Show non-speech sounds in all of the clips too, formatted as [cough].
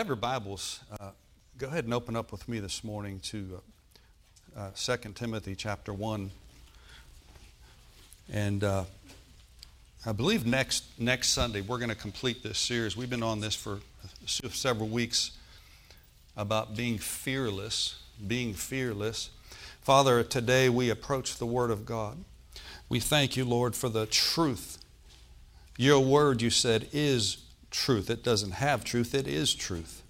have your Bibles, uh, go ahead and open up with me this morning to uh, uh, 2 Timothy chapter 1. And uh, I believe next, next Sunday we're going to complete this series. We've been on this for several weeks about being fearless, being fearless. Father, today we approach the Word of God. We thank you, Lord, for the truth. Your Word, you said, is truth. It doesn't have truth, it is truth.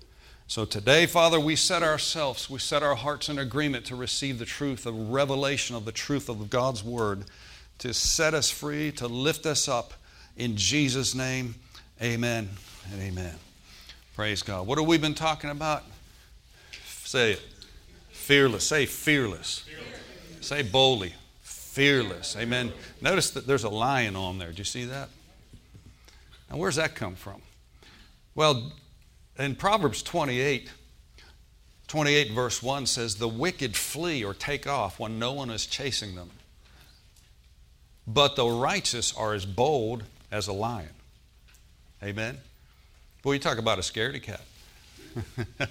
So today, Father, we set ourselves, we set our hearts in agreement to receive the truth, the revelation of the truth of God's Word, to set us free, to lift us up. In Jesus' name, amen and amen. Praise God. What have we been talking about? Say it. Fearless. Say fearless. fearless. Say boldly. Fearless. Amen. Notice that there's a lion on there. Do you see that? Now, where's that come from? Well, in Proverbs 28, 28 verse 1 says, The wicked flee or take off when no one is chasing them. But the righteous are as bold as a lion. Amen? Boy, you talk about a scaredy cat. [laughs]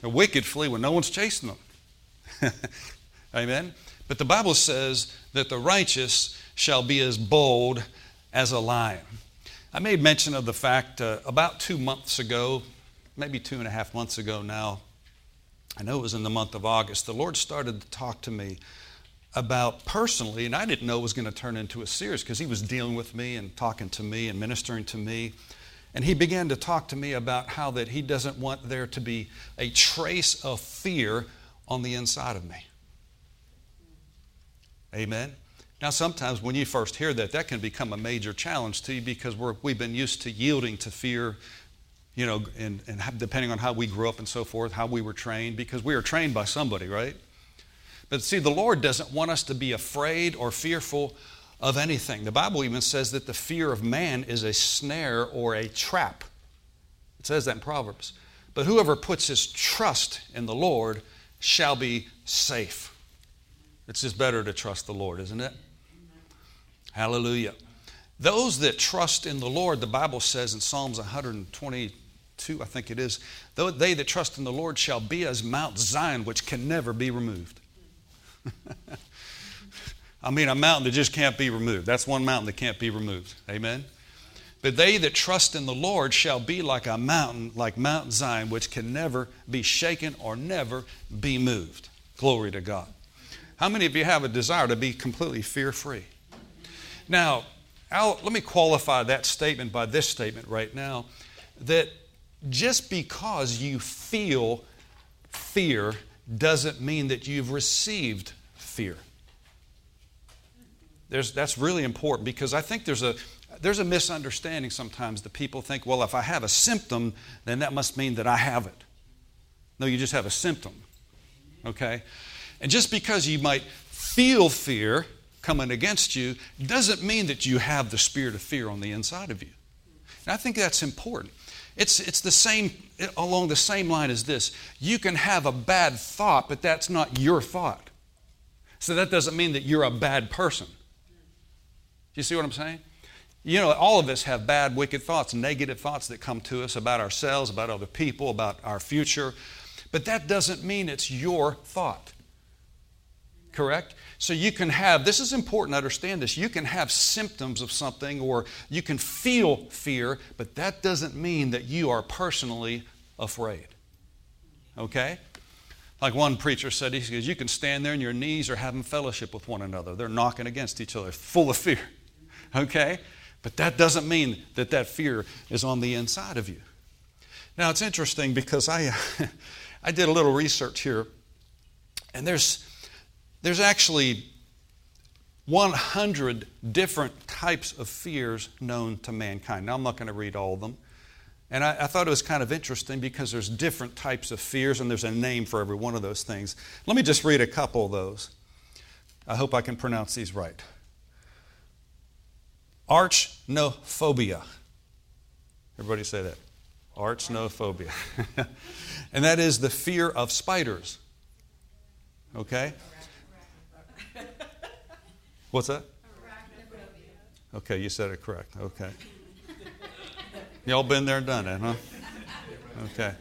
the wicked flee when no one's chasing them. [laughs] Amen? But the Bible says that the righteous shall be as bold as a lion. I made mention of the fact uh, about two months ago, maybe two and a half months ago now, I know it was in the month of August, the Lord started to talk to me about personally, and I didn't know it was going to turn into a series because He was dealing with me and talking to me and ministering to me. And He began to talk to me about how that He doesn't want there to be a trace of fear on the inside of me. Amen. Now, sometimes when you first hear that, that can become a major challenge to you because we have been used to yielding to fear, you know, and, and depending on how we grew up and so forth, how we were trained, because we were trained by somebody, right? But see, the Lord doesn't want us to be afraid or fearful of anything. The Bible even says that the fear of man is a snare or a trap. It says that in Proverbs. But whoever puts his trust in the Lord shall be safe. It's just better to trust the Lord, isn't it? Hallelujah. Those that trust in the Lord, the Bible says in Psalms 122, I think it is, though they that trust in the Lord shall be as Mount Zion, which can never be removed. [laughs] I mean, a mountain that just can't be removed. That's one mountain that can't be removed. Amen? But they that trust in the Lord shall be like a mountain, like Mount Zion, which can never be shaken or never be moved. Glory to God. How many of you have a desire to be completely fear free? Now, I'll, let me qualify that statement by this statement right now that just because you feel fear doesn't mean that you've received fear. There's, that's really important because I think there's a, there's a misunderstanding sometimes that people think, well, if I have a symptom, then that must mean that I have it. No, you just have a symptom. Okay? And just because you might feel fear coming against you doesn't mean that you have the spirit of fear on the inside of you. And I think that's important. It's, it's the same, along the same line as this. You can have a bad thought, but that's not your thought. So that doesn't mean that you're a bad person. You see what I'm saying? You know, all of us have bad, wicked thoughts, negative thoughts that come to us about ourselves, about other people, about our future. But that doesn't mean it's your thought. Correct? So you can have, this is important to understand this, you can have symptoms of something or you can feel fear, but that doesn't mean that you are personally afraid. Okay? Like one preacher said, he says, You can stand there and your knees are having fellowship with one another. They're knocking against each other, full of fear. [laughs] Okay? But that doesn't mean that that fear is on the inside of you. Now, it's interesting because I, [laughs] I did a little research here, and there's there's actually 100 different types of fears known to mankind. Now, I'm not going to read all of them. And I, I, thought it was kind of interesting because there's different types of fears and there's a name for every one of those things. Let me just read a couple of those. I hope I can pronounce these right. Arachnophobia. Everybody say that. Arachnophobia. [laughs] and that is the fear of spiders. Okay? What's that? Okay, you said it correct. Okay. Y'all been there and done it, huh? Okay.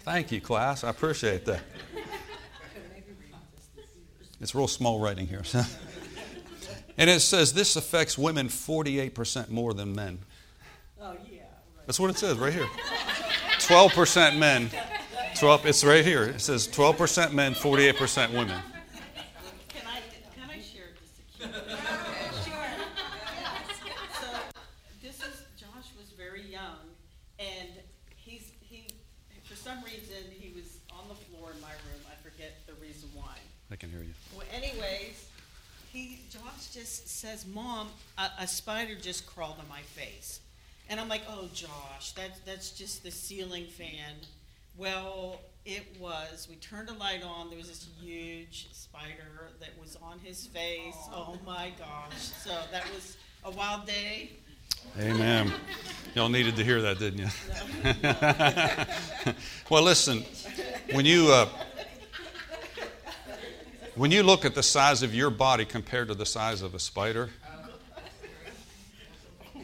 Thank you, class. I appreciate that. It's real small writing here. [laughs] and it says this affects women 48% more than men. Oh, yeah. That's what it says right here. 12% men. 12, it's right here. It says 12% men, 48% women. Can I, can I share just a cute? Sure. So, this is, Josh was very young, and he's, he, for some reason, he was on the floor in my room. I forget the reason why. I can hear you. Well, anyways, he, Josh just says, Mom, a, a spider just crawled on my face. And I'm like, oh, Josh, that's, that's just the ceiling fan. Well, it was. We turned a light on. There was this huge spider that was on his face. Oh my gosh. So that was a wild day. Amen. Y'all needed to hear that, didn't you? [laughs] [laughs] well, listen, when you uh, when you look at the size of your body compared to the size of a spider,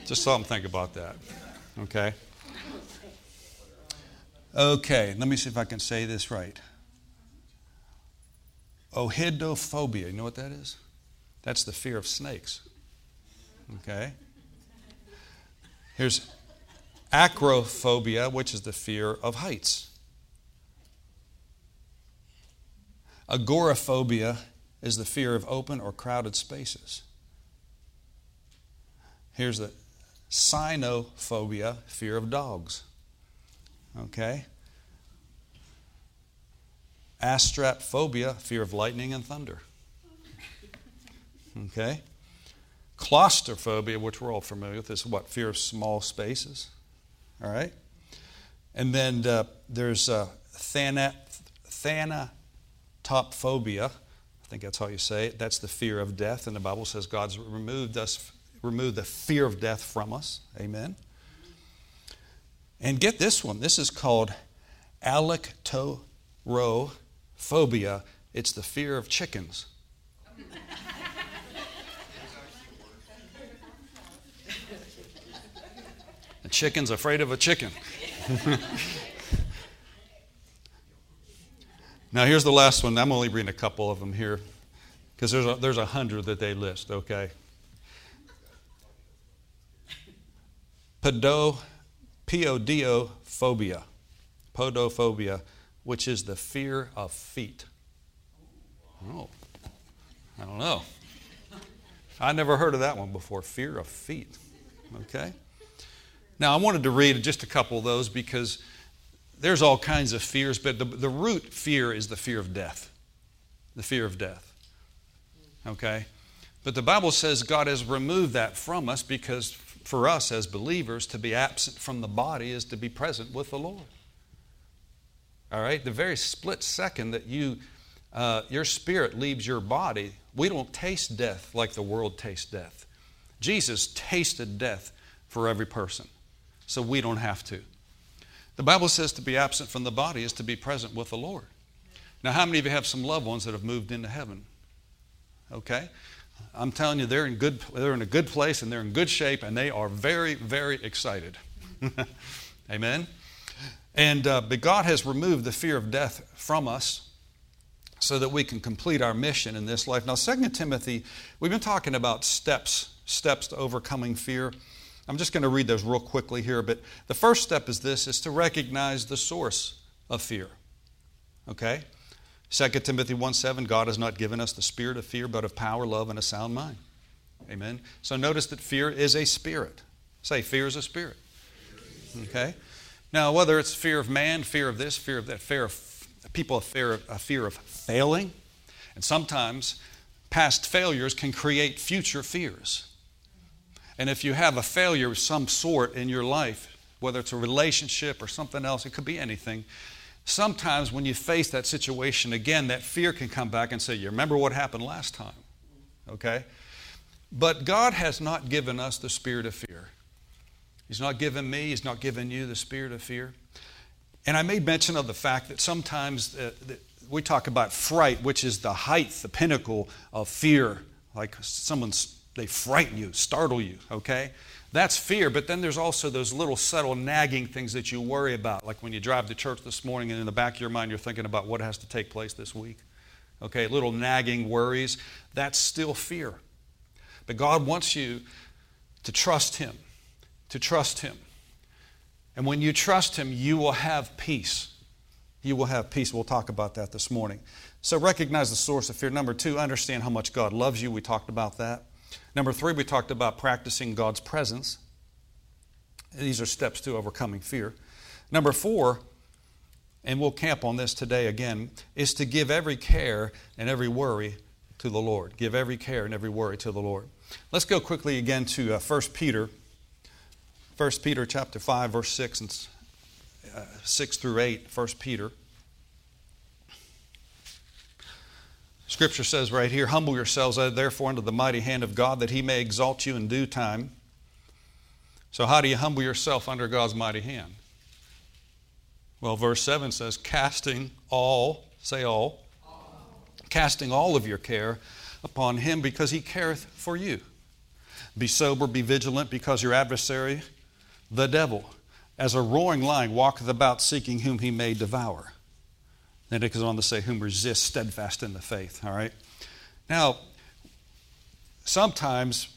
just something think about that. Okay. Okay, let me see if I can say this right. Ohidophobia, you know what that is? That's the fear of snakes. Okay? Here's acrophobia, which is the fear of heights. Agoraphobia is the fear of open or crowded spaces. Here's the cynophobia, fear of dogs. Okay? Astrapophobia, fear of lightning and thunder. Okay? Claustrophobia, which we're all familiar with, is what? Fear of small spaces. All right? And then uh, there's uh, thana, thanatophobia. I think that's how you say it. That's the fear of death. And the Bible says God's removed us, removed the fear of death from us. Amen. And get this one. This is called alectorophobia. It's the fear of chickens. [laughs] a chicken's afraid of a chicken. [laughs] now, here's the last one. I'm only reading a couple of them here because there's a, there's a hundred that they list, okay? Pedo Podophobia. Podophobia, which is the fear of feet. Oh, I don't know. I never heard of that one before. Fear of feet. Okay? Now, I wanted to read just a couple of those because there's all kinds of fears, but the, the root fear is the fear of death. The fear of death. Okay? But the Bible says God has removed that from us because for us as believers to be absent from the body is to be present with the Lord. All right? The very split second that you, uh, your spirit leaves your body, we don't taste death like the world tastes death. Jesus tasted death for every person, so we don't have to. The Bible says to be absent from the body is to be present with the Lord. Now, how many of you have some loved ones that have moved into heaven? Okay? I'm telling you, they're in, good, they're in a good place and they're in good shape and they are very, very excited. [laughs] Amen? And uh, but God has removed the fear of death from us so that we can complete our mission in this life. Now, 2 Timothy, we've been talking about steps, steps to overcoming fear. I'm just going to read those real quickly here, but the first step is this is to recognize the source of fear. Okay? 2 Timothy 1 7, God has not given us the spirit of fear, but of power, love, and a sound mind. Amen. So notice that fear is a spirit. Say, fear is a spirit. Okay? Now, whether it's fear of man, fear of this, fear of that, fear of people, a fear of, a fear of failing, and sometimes past failures can create future fears. And if you have a failure of some sort in your life, whether it's a relationship or something else, it could be anything, sometimes when you face that situation again, that fear can come back and say, You remember what happened last time? Okay? But God has not given us the spirit of fear. He's not given me, He's not given you the spirit of fear. And I made mention of the fact that sometimes uh, we talk about fright, which is the height, the pinnacle of fear, like someone's they frighten you, startle you, okay? That's fear, but then there's also those little subtle nagging things that you worry about, like when you drive to church this morning and in the back of your mind you're thinking about what has to take place this week. Okay, little nagging worries, that's still fear. But God wants you to trust Him, to trust Him. And when you trust Him, you will have peace. You will have peace. We'll talk about that this morning. So recognize the source of fear. Number two, understand how much God loves you. We talked about that. Number three, we talked about practicing God's presence. These are steps to overcoming fear. Number four, and we'll camp on this today again, is to give every care and every worry to the Lord. Give every care and every worry to the Lord. Let's go quickly again to uh, 1 Peter. 1 Peter chapter 5, verse 6 and uh, 6 through 8, 1 Peter. Scripture says right here, Humble yourselves uh, therefore under the mighty hand of God, that he may exalt you in due time. So, how do you humble yourself under God's mighty hand? Well, verse 7 says, Casting all, say all, all. casting all of your care upon him because he careth for you. Be sober, be vigilant, because your adversary, the devil, as a roaring lion, walketh about seeking whom he may devour. Then it goes on to say, whom resist steadfast in the faith. All right? Now, sometimes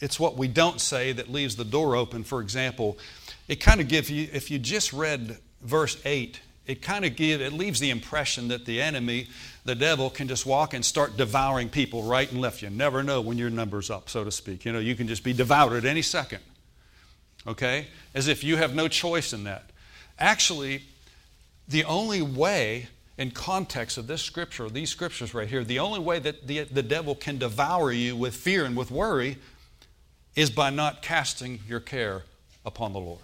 it's what we don't say that leaves the door open. For example, it kind of gives you, if you just read verse 8, it kind of gives, it leaves the impression that the enemy, the devil, can just walk and start devouring people right and left. You never know when your number's up, so to speak. You know, you can just be devoured any second. Okay? As if you have no choice in that. Actually, the only way in context of this scripture, these scriptures right here, the only way that the, the devil can devour you with fear and with worry is by not casting your care upon the Lord.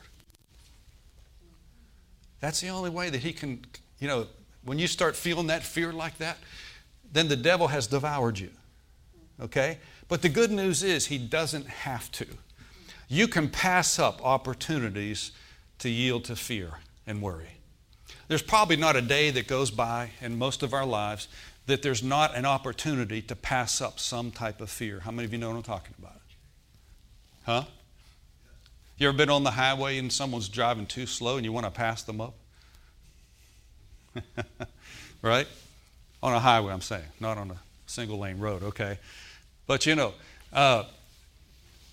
That's the only way that he can, you know, when you start feeling that fear like that, then the devil has devoured you. Okay? But the good news is he doesn't have to. You can pass up opportunities to yield to fear and worry. There's probably not a day that goes by in most of our lives that there's not an opportunity to pass up some type of fear. How many of you know what I'm talking about? Huh? You ever been on the highway and someone's driving too slow and you want to pass them up? [laughs] right? On a highway, I'm saying, not on a single lane road, okay? But you know, uh,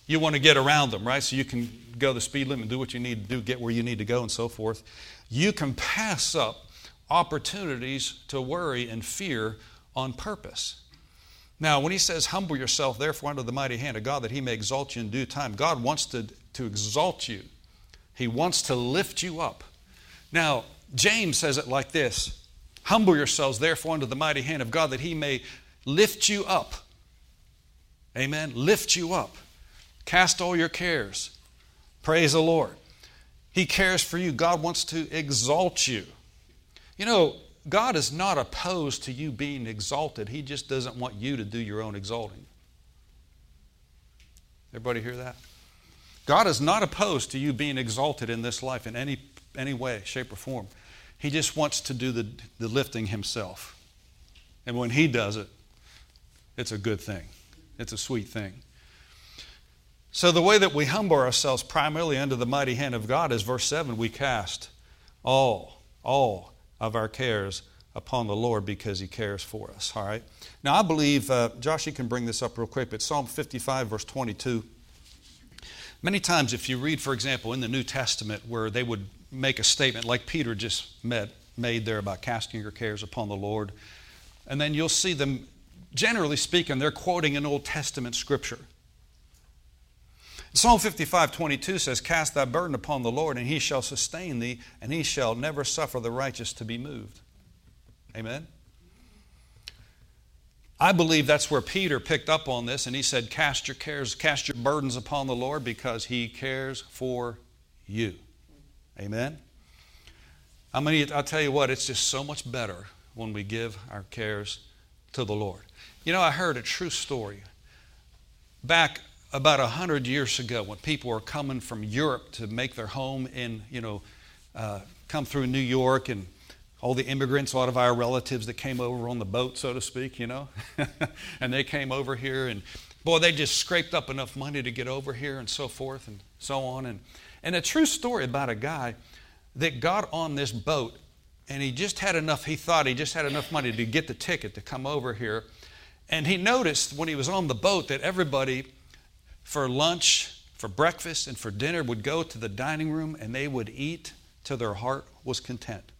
you want to get around them, right? So you can go the speed limit, do what you need to do, get where you need to go, and so forth you can pass up opportunities to worry and fear on purpose. Now, when he says, Humble yourself, therefore, under the mighty hand of God, that he may exalt you in due time, God wants to, to exalt you. He wants to lift you up. Now, James says it like this Humble yourselves, therefore, under the mighty hand of God, that he may lift you up. Amen. Lift you up. Cast all your cares. Praise the Lord. He cares for you. God wants to exalt you. You know, God is not opposed to you being exalted, He just doesn't want you to do your own exalting. Everybody hear that? God is not opposed to you being exalted in this life in any, any way, shape, or form. He just wants to do the, the lifting Himself. And when He does it, it's a good thing, it's a sweet thing. So, the way that we humble ourselves primarily under the mighty hand of God is verse 7 we cast all, all of our cares upon the Lord because He cares for us. All right? Now, I believe, uh, Josh, you can bring this up real quick, but Psalm 55, verse 22. Many times, if you read, for example, in the New Testament, where they would make a statement like Peter just met, made there about casting your cares upon the Lord, and then you'll see them, generally speaking, they're quoting an Old Testament scripture. Psalm 55 22 says, Cast thy burden upon the Lord, and he shall sustain thee, and he shall never suffer the righteous to be moved. Amen? I believe that's where Peter picked up on this, and he said, Cast your cares, cast your burdens upon the Lord because he cares for you. Amen? I mean, I'll tell you what, it's just so much better when we give our cares to the Lord. You know, I heard a true story. Back about a hundred years ago when people were coming from Europe to make their home in, you know, uh, come through New York and all the immigrants, a lot of our relatives that came over on the boat, so to speak, you know, [laughs] and they came over here and boy, they just scraped up enough money to get over here and so forth and so on. And, and a true story about a guy that got on this boat and he just had enough, he thought he just had enough money to get the ticket to come over here. And he noticed when he was on the boat that everybody for lunch, for breakfast, and for dinner would go to the dining room and they would eat till their heart was content.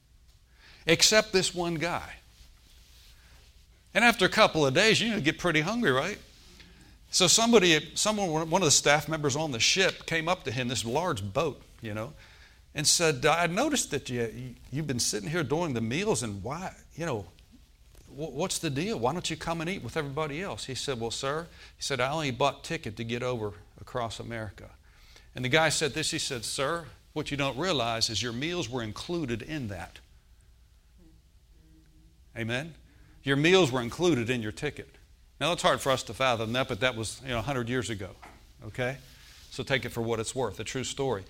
Except this one guy. And after a couple of days, you get pretty hungry, right? So somebody, someone, one of the staff members on the ship came up to him, this large boat, you know, and said, I noticed that you, you've been sitting here during the meals, and why, you know, what's the deal? Why don't you come and eat with everybody else? He said, Well, sir, he said, I only bought ticket to get over across America. And the guy said this, he said, Sir, what you don't realize is your meals were included in that. Amen? Your meals were included in your ticket. Now, it's hard for us to fathom that, but that was you know, 100 years ago. Okay? So take it for what it's worth, a true story.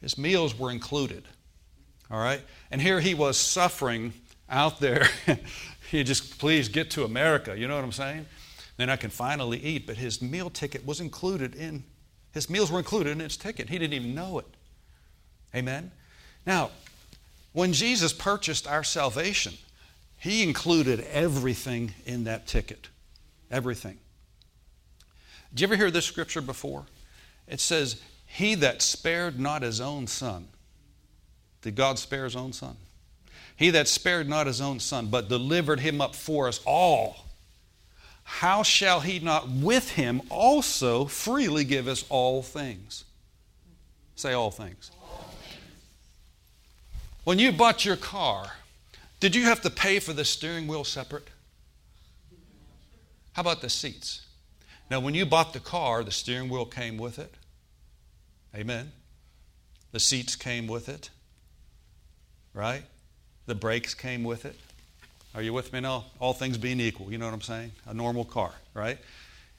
His meals were included. All right? And here he was suffering out there. [laughs] he just, please get to America. You know what I'm saying? Then I can finally eat. But his meal ticket was included in, his meals were included in his ticket. He didn't even know it. Amen? Now, when Jesus purchased our salvation, he included everything in that ticket. Everything. Did you ever hear this scripture before? It says, He that spared not his own son. Did God spare his own son? He that spared not his own son, but delivered him up for us all, how shall he not with him also freely give us all things? Say all things. When you bought your car, did you have to pay for the steering wheel separate? How about the seats? Now, when you bought the car, the steering wheel came with it. Amen. The seats came with it. Right? The brakes came with it. Are you with me now? All things being equal, you know what I'm saying? A normal car, right?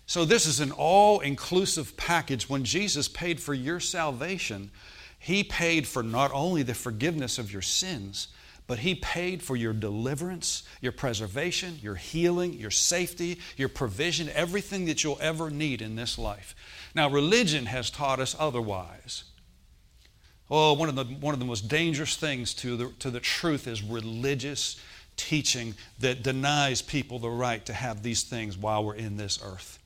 So, this is an all inclusive package. When Jesus paid for your salvation, He paid for not only the forgiveness of your sins, but He paid for your deliverance, your preservation, your healing, your safety, your provision, everything that you'll ever need in this life. Now, religion has taught us otherwise. Oh, one of the, one of the most dangerous things to the, to the truth is religious teaching that denies people the right to have these things while we're in this earth.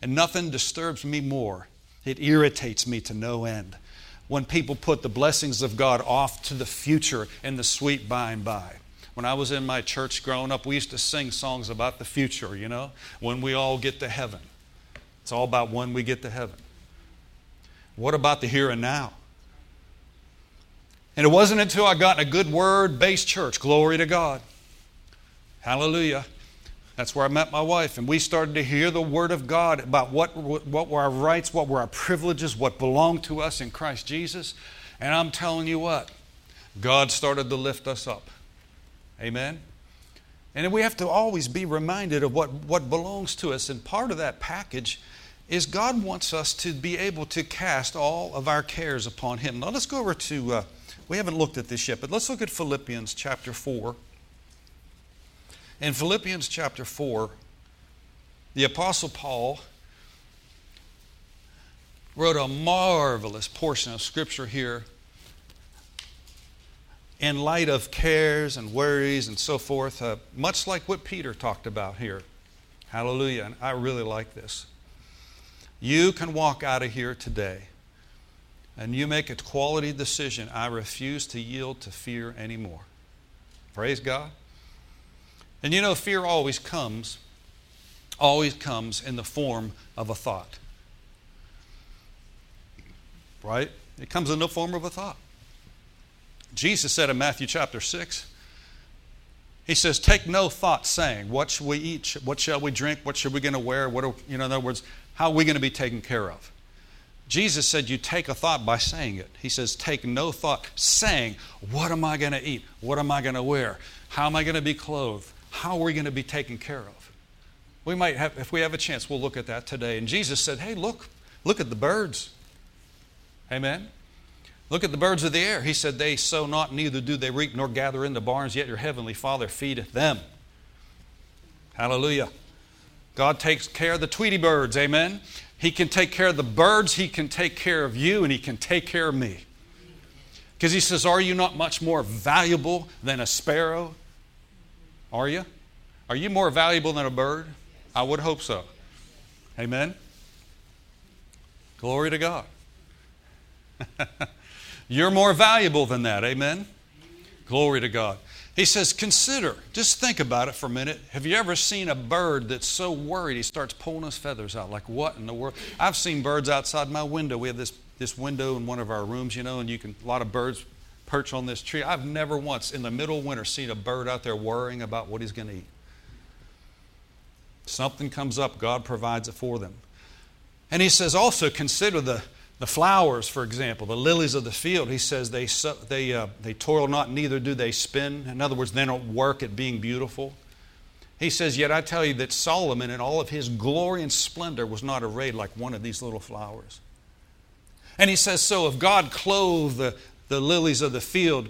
And nothing disturbs me more, it irritates me to no end when people put the blessings of God off to the future and the sweet by and by. When I was in my church growing up, we used to sing songs about the future, you know, when we all get to heaven. It's all about when we get to heaven. What about the here and now? And it wasn't until I got in a good word based church, glory to God. Hallelujah. That's where I met my wife, and we started to hear the Word of God about what, what were our rights, what were our privileges, what belonged to us in Christ Jesus. And I'm telling you what, God started to lift us up. Amen? And we have to always be reminded of what, what belongs to us. And part of that package is God wants us to be able to cast all of our cares upon Him. Now let's go over to, uh, we haven't looked at this yet, but let's look at Philippians chapter 4. In Philippians chapter 4, the Apostle Paul wrote a marvelous portion of Scripture here in light of cares and worries and so forth, uh, much like what Peter talked about here. Hallelujah. And I really like this. You can walk out of here today and you make a quality decision. I refuse to yield to fear anymore. Praise God. And you know, fear always comes, always comes in the form of a thought. Right? It comes in the form of a thought. Jesus said in Matthew chapter 6, he says, Take no thought saying, What shall we eat? What shall we drink? What should we going to wear? What are, you know, in other words, how are we going to be taken care of? Jesus said, You take a thought by saying it. He says, Take no thought saying, What am I going to eat? What am I going to wear? How am I going to be clothed? how are we going to be taken care of? We might have, if we have a chance, we'll look at that today. And Jesus said, Hey, look, look at the birds. Amen. Look at the birds of the air. He said, They sow not, neither do they reap, nor gather into barns, yet your heavenly Father feedeth them. Hallelujah. God takes care of the Tweety birds, amen? He can take care of the birds, He can take care of you, and He can take care of me. Because He says, Are you not much more valuable than a sparrow? Are you? Are you more valuable than a bird? I would hope so. Amen? Glory to God. [laughs] You're more valuable than that. Amen? Glory to God. He says, consider, just think about it for a minute. Have you ever seen a bird that's so worried he starts pulling his feathers out? Like, what in the world? I've seen birds outside my window. We have this, this window in one of our rooms, you know, and you can, a lot of birds perch on this tree. I've never once in the middle of winter seen a bird out there worrying about what he's going to eat. Something comes up, God provides it for them. And he says, also consider the, the flowers, for example, the lilies of the field. He says they, they, uh, they toil not, neither do they spin. In other words, they don't work at being beautiful. He says, Yet I tell you that Solomon in all of his glory and splendor was not arrayed like one of these little flowers. And he says, So if God clothed the, the lilies of the field,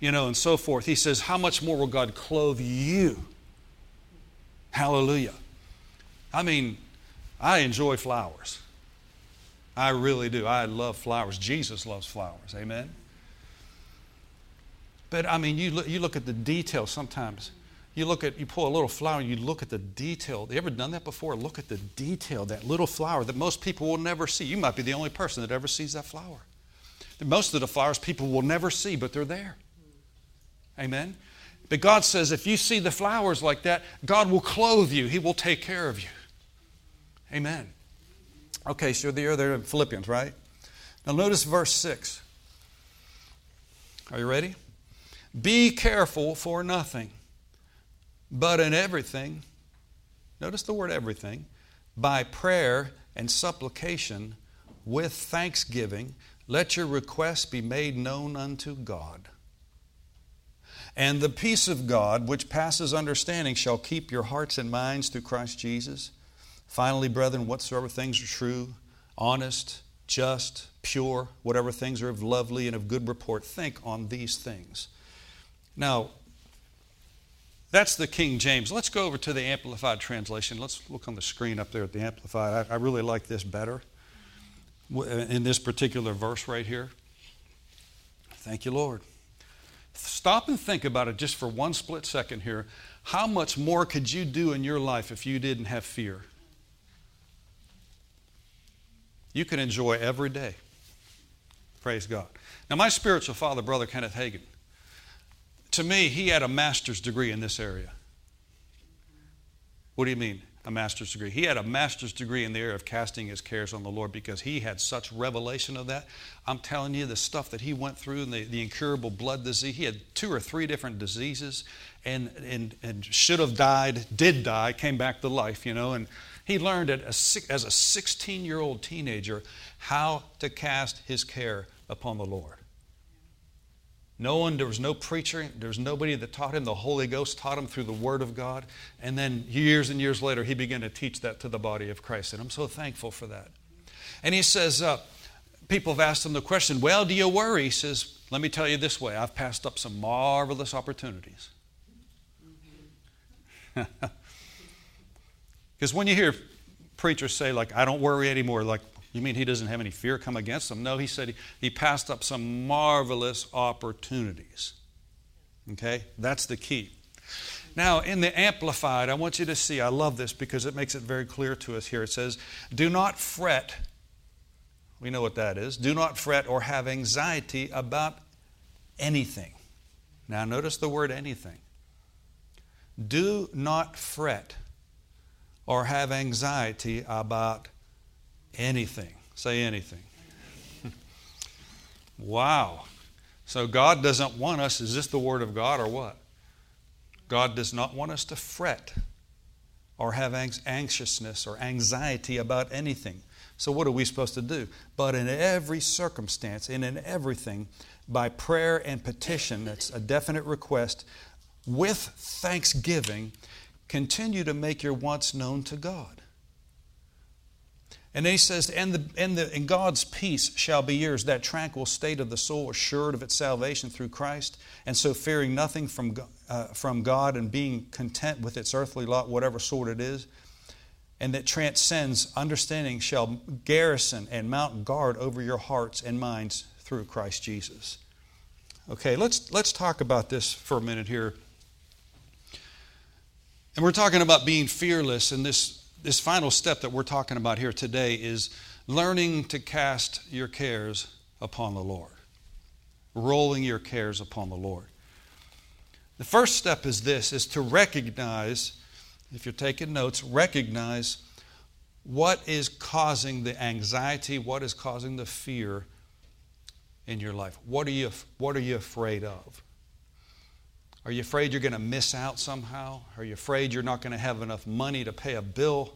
you know, and so forth, he says, How much more will God clothe you? Hallelujah. I mean, I enjoy flowers. I really do. I love flowers. Jesus loves flowers. Amen. But I mean, you look, you look at the detail sometimes. You look at, you pull a little flower and you look at the detail. You ever done that before? Look at the detail, that little flower that most people will never see. You might be the only person that ever sees that flower. Most of the flowers people will never see, but they're there. Amen. But God says if you see the flowers like that, God will clothe you, He will take care of you. Amen. Okay, so you're there in Philippians, right? Now notice verse 6. Are you ready? Be careful for nothing, but in everything, notice the word everything, by prayer and supplication with thanksgiving, let your requests be made known unto God. And the peace of God, which passes understanding, shall keep your hearts and minds through Christ Jesus. Finally, brethren, whatsoever things are true, honest, just, pure, whatever things are of lovely and of good report, think on these things. Now, that's the King James. Let's go over to the Amplified translation. Let's look on the screen up there at the Amplified. I, I really like this better uh, in this particular verse right here. Thank you, Lord. Stop and think about it just for one split second here. How much more could you do in your life if you didn't have fear? You can enjoy every day. Praise God. Now, my spiritual father, Brother Kenneth Hagin, to me, he had a master's degree in this area. What do you mean, a master's degree? He had a master's degree in the area of casting his cares on the Lord because he had such revelation of that. I'm telling you, the stuff that he went through and the, the incurable blood disease, he had two or three different diseases and, and, and should have died, did die, came back to life, you know, and he learned as a 16 year old teenager how to cast his care upon the Lord. No one, there was no preacher, there was nobody that taught him. The Holy Ghost taught him through the Word of God. And then years and years later, he began to teach that to the body of Christ. And I'm so thankful for that. And he says, uh, people have asked him the question, Well, do you worry? He says, Let me tell you this way I've passed up some marvelous opportunities. [laughs] Because when you hear preachers say, like, I don't worry anymore, like, you mean he doesn't have any fear come against him? No, he said he, he passed up some marvelous opportunities. Okay? That's the key. Now, in the Amplified, I want you to see, I love this because it makes it very clear to us here. It says, Do not fret. We know what that is. Do not fret or have anxiety about anything. Now, notice the word anything. Do not fret or have anxiety about anything. Say anything. [laughs] wow. So God doesn't want us, is this the Word of God or what? God does not want us to fret or have anxiousness or anxiety about anything. So, what are we supposed to do? But in every circumstance and in everything, by prayer and petition, that's a definite request, with thanksgiving, continue to make your wants known to God. And then he says, and, the, and, the, and God's peace shall be yours, that tranquil state of the soul, assured of its salvation through Christ, and so fearing nothing from, uh, from God and being content with its earthly lot, whatever sort it is. and that transcends understanding shall garrison and mount guard over your hearts and minds through Christ Jesus. Okay, let's, let's talk about this for a minute here. And we're talking about being fearless, and this, this final step that we're talking about here today is learning to cast your cares upon the Lord, rolling your cares upon the Lord. The first step is this is to recognize if you're taking notes, recognize what is causing the anxiety, what is causing the fear in your life. What are you, what are you afraid of? Are you afraid you're going to miss out somehow? Are you afraid you're not going to have enough money to pay a bill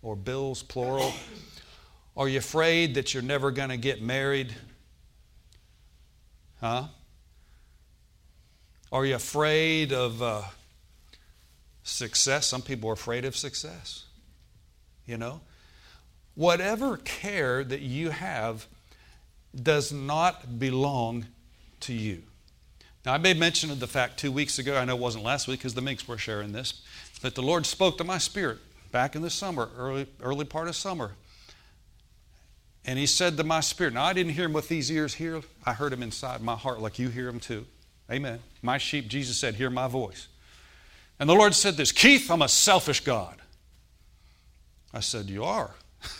or bills, plural? Are you afraid that you're never going to get married? Huh? Are you afraid of uh, success? Some people are afraid of success. You know? Whatever care that you have does not belong to you. Now, I made mention of the fact two weeks ago, I know it wasn't last week because the Minks were sharing this, that the Lord spoke to my spirit back in the summer, early, early part of summer. And He said to my spirit, now I didn't hear Him with these ears here, I heard Him inside my heart like you hear Him too. Amen. My sheep, Jesus said, hear my voice. And the Lord said this Keith, I'm a selfish God. I said, You are.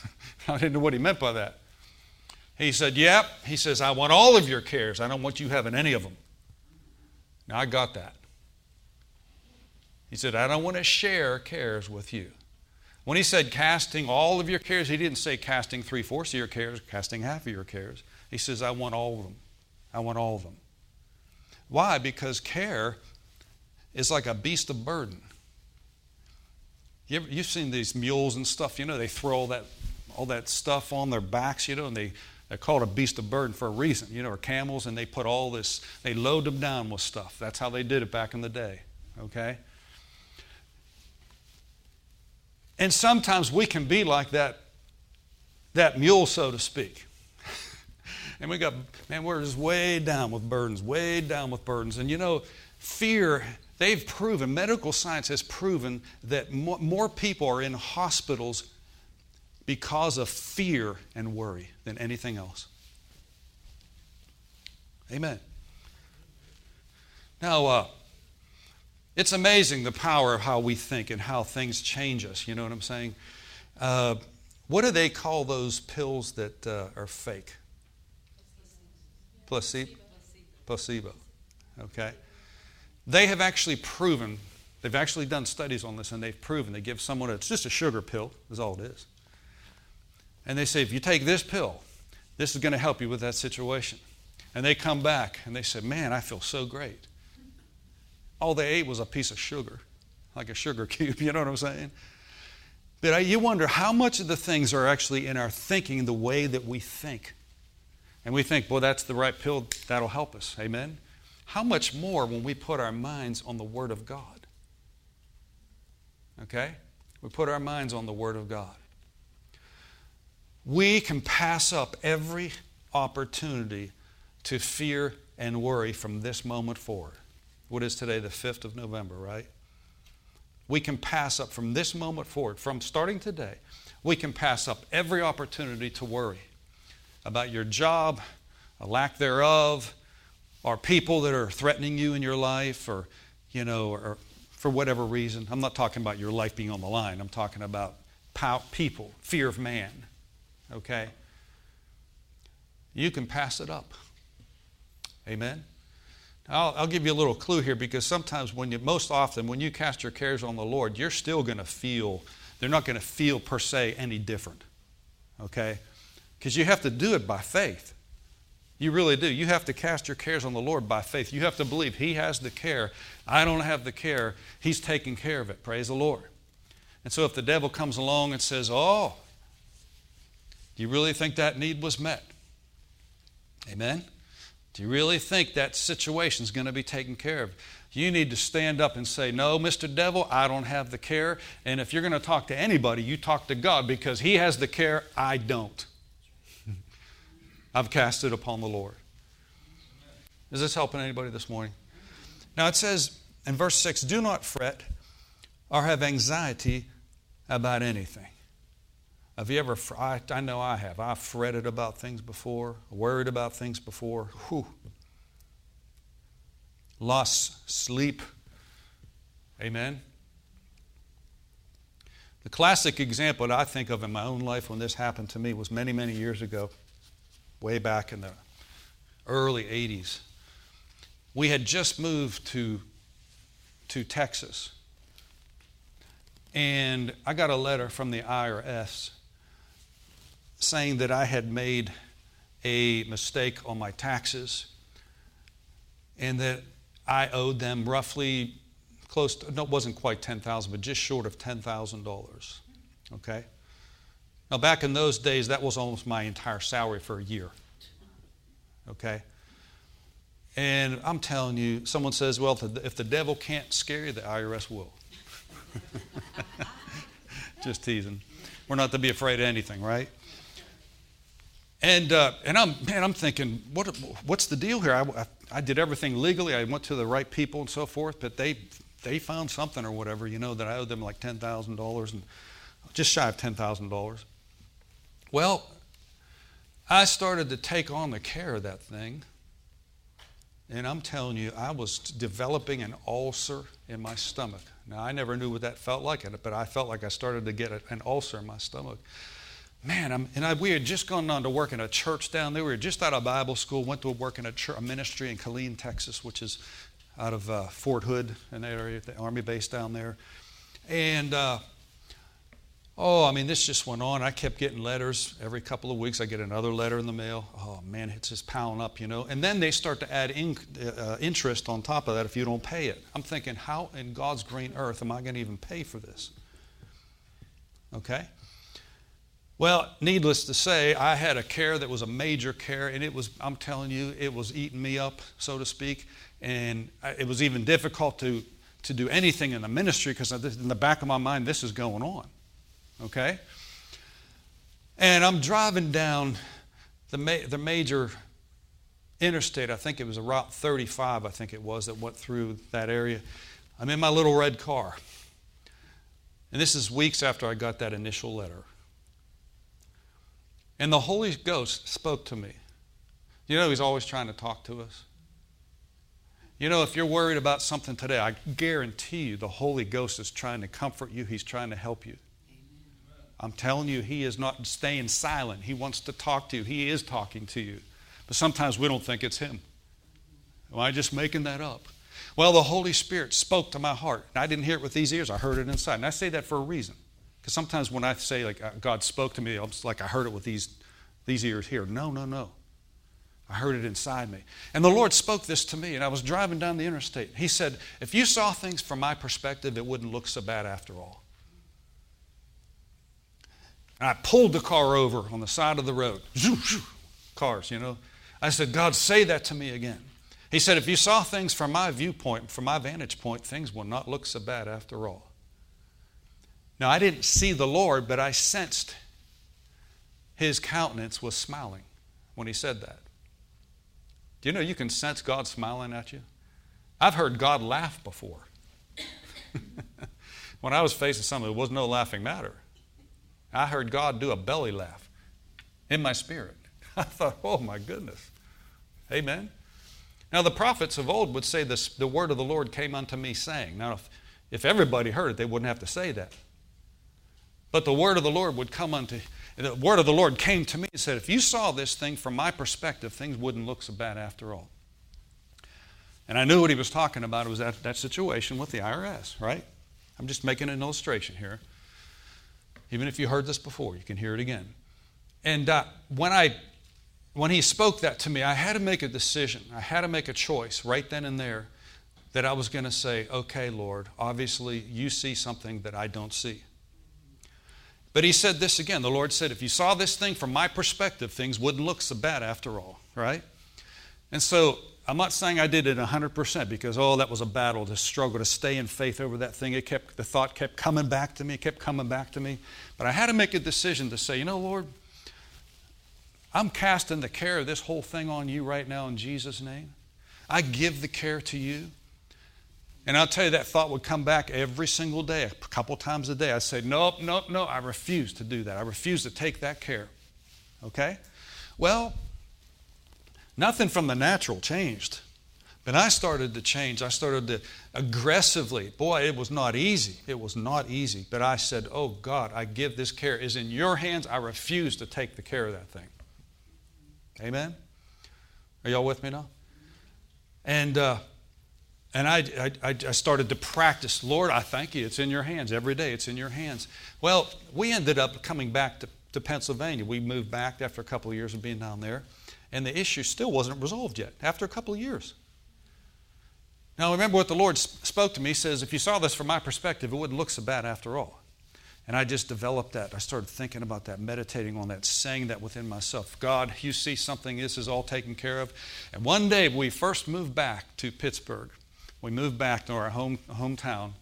[laughs] I didn't know what He meant by that. He said, Yep. He says, I want all of your cares. I don't want you having any of them. Now, I got that. He said, I don't want to share cares with you. When he said casting all of your cares, he didn't say casting three fourths of your cares, casting half of your cares. He says, I want all of them. I want all of them. Why? Because care is like a beast of burden. You you've seen these mules and stuff, you know, they throw all that, all that stuff on their backs, you know, and they, they're called a beast of burden for a reason, you know, or camels, and they put all this, they load them down with stuff. That's how they did it back in the day, okay? And sometimes we can be like that, that mule, so to speak. [laughs] and we got, man, we're just way down with burdens, way down with burdens. And you know, fear They've proven, medical science has proven that more, more people are in hospitals because of fear and worry than anything else. Amen. Now, uh, it's amazing the power of how we think and how things change us. You know what I'm saying? Uh, what do they call those pills that uh, are fake? Placebo. Placebo. Okay. They have actually proven, they've actually done studies on this, and they've proven they give someone, it's just a sugar pill, is all it is. And they say, if you take this pill, this is going to help you with that situation. And they come back and they say, man, I feel so great. All they ate was a piece of sugar, like a sugar [laughs] cube, you know what I'm saying? But you wonder how much of the things are actually in our thinking, the way that we think. And we think, well, that's the right pill, that'll help us. Amen? How much more when we put our minds on the Word of God? Okay? We put our minds on the Word of God. We can pass up every opportunity to fear and worry from this moment forward. What is today, the 5th of November, right? We can pass up from this moment forward, from starting today, we can pass up every opportunity to worry about your job, a lack thereof, or people that are threatening you in your life or, you know, or for whatever reason. I'm not talking about your life being on the line. I'm talking about people, fear of man. Okay? You can pass it up. Amen? I'll, I'll, give you a little clue here because sometimes when you, most often, when you cast your cares on the Lord, you're still going to feel, they're not going to feel per se any different. Okay? Because you have to do it by faith. You really do. You have to cast your cares on the Lord by faith. You have to believe He has the care. I don't have the care. He's taking care of it. Praise the Lord. And so if the devil comes along and says, Oh, do you really think that need was met? Amen? Do you really think that situation is going to be taken care of? You need to stand up and say, No, Mr. Devil, I don't have the care. And if you're going to talk to anybody, you talk to God because He has the care, I don't. I've cast it upon the Lord. Is this helping anybody this morning? Now it says in verse 6 do not fret or have anxiety about anything. Have you ever, I, I know I have, I've fretted about things before, worried about things before. Whew. Lost sleep. Amen. The classic example that I think of in my own life when this happened to me was many, many years ago, way back in the early 80s. We had just moved to, to Texas. And I got a letter from the IRS saying that I had made a mistake on my taxes and that I owed them roughly close to, no, it wasn't quite 10000 but just short of $10,000. Okay? Now, back in those days, that was almost my entire salary for a year. Okay? And I'm telling you, someone says, well, if the devil can't scare you, the IRS will. [laughs] Just teasing. We're not to be afraid of anything, right? And, uh, and I'm, man, I'm thinking, what, what's the deal here? I, I, did everything legally. I went to the right people and so forth, but they, they found something or whatever, you know, that I owed them like $10,000 and just shy of $10,000. Well, I started to take on the care of that thing. And I'm telling you, I was developing an ulcer in my stomach. Now, I never knew what that felt like, but I felt like I started to get an ulcer in my stomach. Man, I'm, and I, we had just gone on to work in a church down there. We were just out of Bible school, went to work in a, church, a ministry in Killeen, Texas, which is out of uh, Fort Hood, that area, the Army base down there. And uh, Oh, I mean, this just went on. I kept getting letters every couple of weeks. I get another letter in the mail. Oh man, it's just piling up, you know. And then they start to add in, uh, interest on top of that if you don't pay it. I'm thinking, how in God's green earth am I going to even pay for this? Okay. Well, needless to say, I had a care that was a major care, and it was, I'm telling you, it was eating me up, so to speak. And it was even difficult to, to do anything in the ministry because in the back of my mind, this is going on okay? And I'm driving down the, ma- the major interstate. I think it was a Route 35, I think it was, that went through that area. I'm in my little red car. And this is weeks after I got that initial letter. And the Holy Ghost spoke to me. You know, He's always trying to talk to us. You know, if you're worried about something today, I guarantee you the Holy Ghost is trying to comfort you, He's trying to help you. I'm telling you, He is not staying silent. He wants to talk to you. He is talking to you. But sometimes we don't think it's Him. Am I just making that up? Well, the Holy Spirit spoke to my heart. And I didn't hear it with these ears, I heard it inside. And I say that for a reason. Because sometimes when I say, like, uh, God spoke to me, it's like I heard it with these, these ears here. No, no, no. I heard it inside me. And the Lord spoke this to me, and I was driving down the interstate. He said, If you saw things from my perspective, it wouldn't look so bad after all. And I pulled the car over on the side of the road. Cars, you know. I said, God, say that to me again. He said, if you saw things from my viewpoint, from my vantage point, things will not look so bad after all. Now, I didn't see the Lord, but I sensed his countenance was smiling when he said that. Do you know you can sense God smiling at you? I've heard God laugh before. [laughs] when I was facing something, it was no laughing matter. I heard God do a belly laugh in my spirit. [laughs] I thought, oh my goodness. Amen. Now, the prophets of old would say this the word of the Lord came unto me saying. Now, if, if everybody heard it, they wouldn't have to say that. But the word of the Lord would come unto, the word of the Lord came to me and said, if you saw this thing from my perspective, things wouldn't look so bad after all. And I knew what he was talking about. It was that, that situation with the IRS, right? I'm just making an illustration here. Even if you heard this before, you can hear it again. And uh, when I when he spoke that to me, I had to make a decision. I had to make a choice right then and there that I was going to say, okay, Lord, obviously you see something that I don't see. But he said this again. The Lord said, if you saw this thing from my perspective, things wouldn't look so bad after all, right? And so I'm not saying I did it 100% because, oh, that was a battle to struggle to stay in faith over that thing. It kept, the thought kept coming back to me, kept coming back to me. But I had to make a decision to say, you know, Lord, I'm casting the care of this whole thing on you right now in Jesus' name. I give the care to you. And I'll tell you, that thought would come back every single day, a couple times a day. I say, nope, nope, no, I refuse to do that. I refuse to take that care. Okay? Well, nothing from the natural changed. But I started to change. I started to aggressively. Boy, it was not easy. It was not easy. But I said, Oh God, I give this care. Is in your hands. I refuse to take the care of that thing. Amen? Are y'all with me now? And, uh, and I, I, I started to practice. Lord, I thank you. It's in your hands. Every day it's in your hands. Well, we ended up coming back to, to Pennsylvania. We moved back after a couple of years of being down there. And the issue still wasn't resolved yet after a couple of years. Now, remember what the Lord spoke to me. He says, if you saw this from my perspective, it wouldn't look so bad after all. And I just developed that. I started thinking about that, meditating on that, saying that within myself God, you see something, this is all taken care of. And one day, we first moved back to Pittsburgh. We moved back to our home, hometown.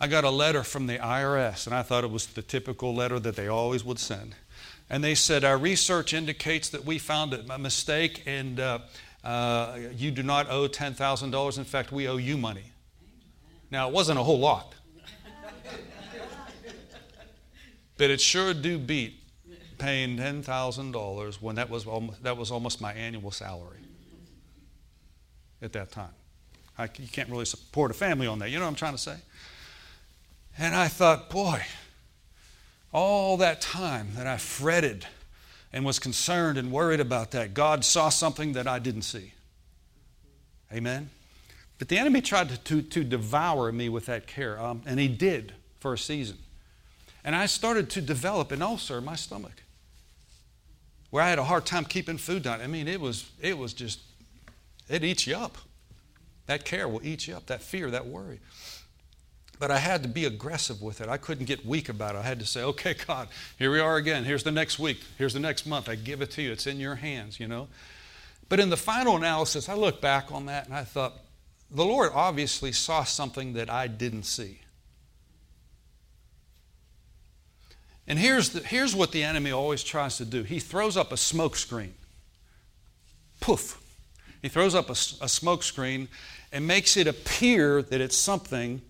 I got a letter from the IRS, and I thought it was the typical letter that they always would send. And they said, Our research indicates that we found a mistake, and uh, uh, you do not owe $10,000. In fact, we owe you money. Now, it wasn't a whole lot, but it sure do beat paying $10,000 when that was, almost, that was almost my annual salary at that time. I, you can't really support a family on that. You know what I'm trying to say? And I thought, boy, all that time that I fretted and was concerned and worried about that. God saw something that I didn't see. Amen? But the enemy tried to, to, to devour me with that care, um, and he did for a season. And I started to develop an ulcer in my stomach where I had a hard time keeping food down. I mean, it was, it was just, it eats you up. That care will eat you up, that fear, that worry. But I had to be aggressive with it. I couldn't get weak about it. I had to say, okay, [laughs] God, here we are again. Here's the next week. Here's the next month. I give it to you. It's in your hands, you know. But in the final analysis, I look back on that and I thought, the Lord obviously saw something that I didn't see. And here's, the, here's what the enemy always tries to do he throws up a smoke screen. Poof. He throws up a, a smoke screen and makes it appear that it's something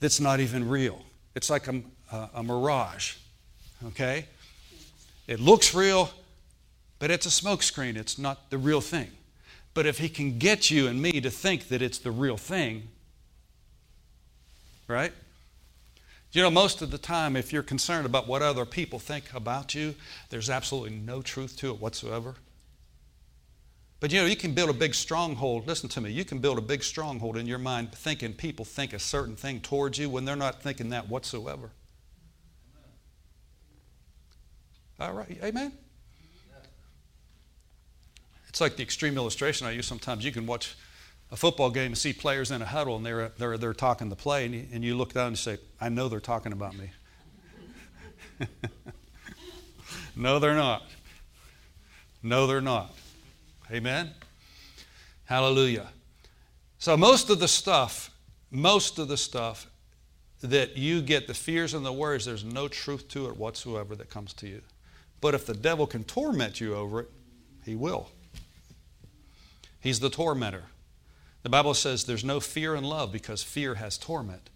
that's not even real. It's like a, a, a mirage, okay? It looks real, but it's a smokescreen. It's not the real thing. But if he can get you and me to think that it's the real thing, right? You know, most of the time, if you're concerned about what other people think about you, there's absolutely no truth to it whatsoever. But you know, you can build a big stronghold. Listen to me. You can build a big stronghold in your mind thinking people think a certain thing towards you when they're not thinking that whatsoever. All right. Amen? It's like the extreme illustration I use sometimes. You can watch a football game and see players in a huddle and they're, they're, they're talking the play, and you, and you look down and say, I know they're talking about me. [laughs] no, they're not. No, they're not. Amen? Hallelujah. So, most of the stuff, most of the stuff that you get, the fears and the worries, there's no truth to it whatsoever that comes to you. But if the devil can torment you over it, he will. He's the tormentor. The Bible says there's no fear in love because fear has torment.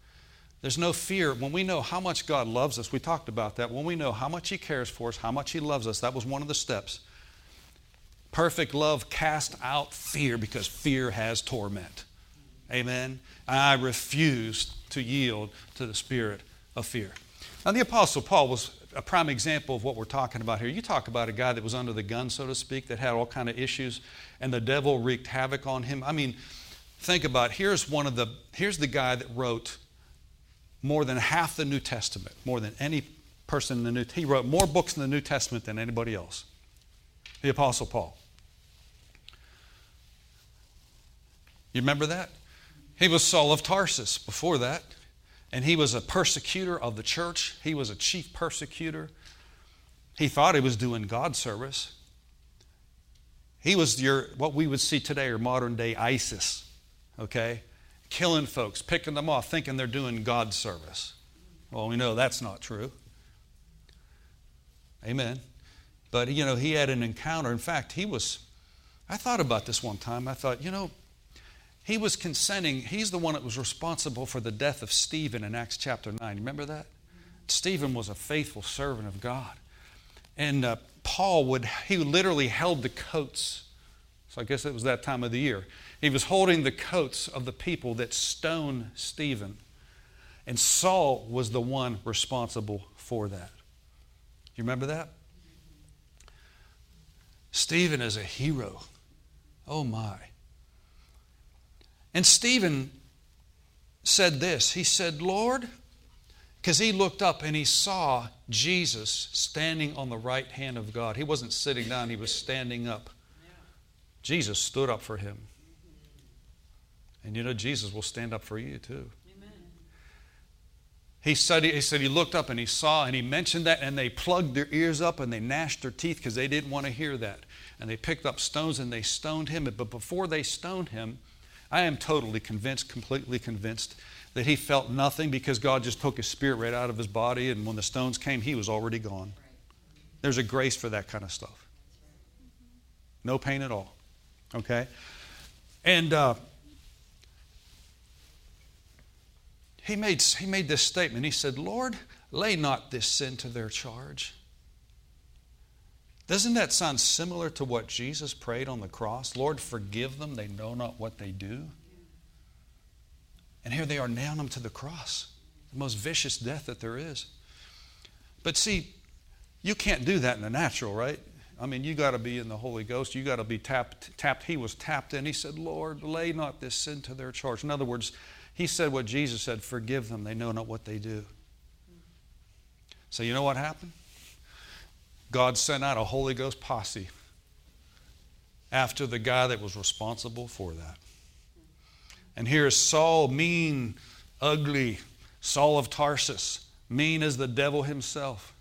There's no fear. When we know how much God loves us, we talked about that. When we know how much He cares for us, how much He loves us, that was one of the steps. Perfect love casts out fear because fear has torment. Amen. I refuse to yield to the spirit of fear. Now, the Apostle Paul was a prime example of what we're talking about here. You talk about a guy that was under the gun, so to speak, that had all kind of issues, and the devil wreaked havoc on him. I mean, think about it. here's one of the here's the guy that wrote more than half the New Testament, more than any person in the New. He wrote more books in the New Testament than anybody else. The Apostle Paul. You remember that? He was Saul of Tarsus before that. And he was a persecutor of the church. He was a chief persecutor. He thought he was doing God service. He was your what we would see today or modern day ISIS, okay? Killing folks, picking them off, thinking they're doing God service. Well, we know that's not true. Amen. But you know, he had an encounter. In fact, he was I thought about this one time. I thought, you know, he was consenting. He's the one that was responsible for the death of Stephen in Acts chapter 9. Remember that? Stephen was a faithful servant of God. And uh, Paul would, he literally held the coats. So I guess it was that time of the year. He was holding the coats of the people that stoned Stephen. And Saul was the one responsible for that. You remember that? Stephen is a hero. Oh my. And Stephen said this He said, Lord, because he looked up and he saw Jesus standing on the right hand of God. He wasn't sitting down, he was standing up. Jesus stood up for him. And you know, Jesus will stand up for you too. He said, he said he looked up and he saw and he mentioned that and they plugged their ears up and they gnashed their teeth because they didn't want to hear that. And they picked up stones and they stoned him. But before they stoned him, I am totally convinced, completely convinced, that he felt nothing because God just took his spirit right out of his body. And when the stones came, he was already gone. There's a grace for that kind of stuff. No pain at all. Okay? And uh, he made, he made this statement. He said, Lord, lay not this sin to their charge. Doesn't that sound similar to what Jesus prayed on the cross? Lord, forgive them, they know not what they do. And here they are nailing them to the cross, the most vicious death that there is. But see, you can't do that in the natural, right? I mean, you got to be in the Holy Ghost. You got to be tapped, tapped. He was tapped in. He said, Lord, lay not this sin to their charge. In other words, he said what Jesus said forgive them, they know not what they do. So, you know what happened? God sent out a Holy Ghost posse after the guy that was responsible for that. And here's Saul, mean, ugly, Saul of Tarsus, mean as the devil himself.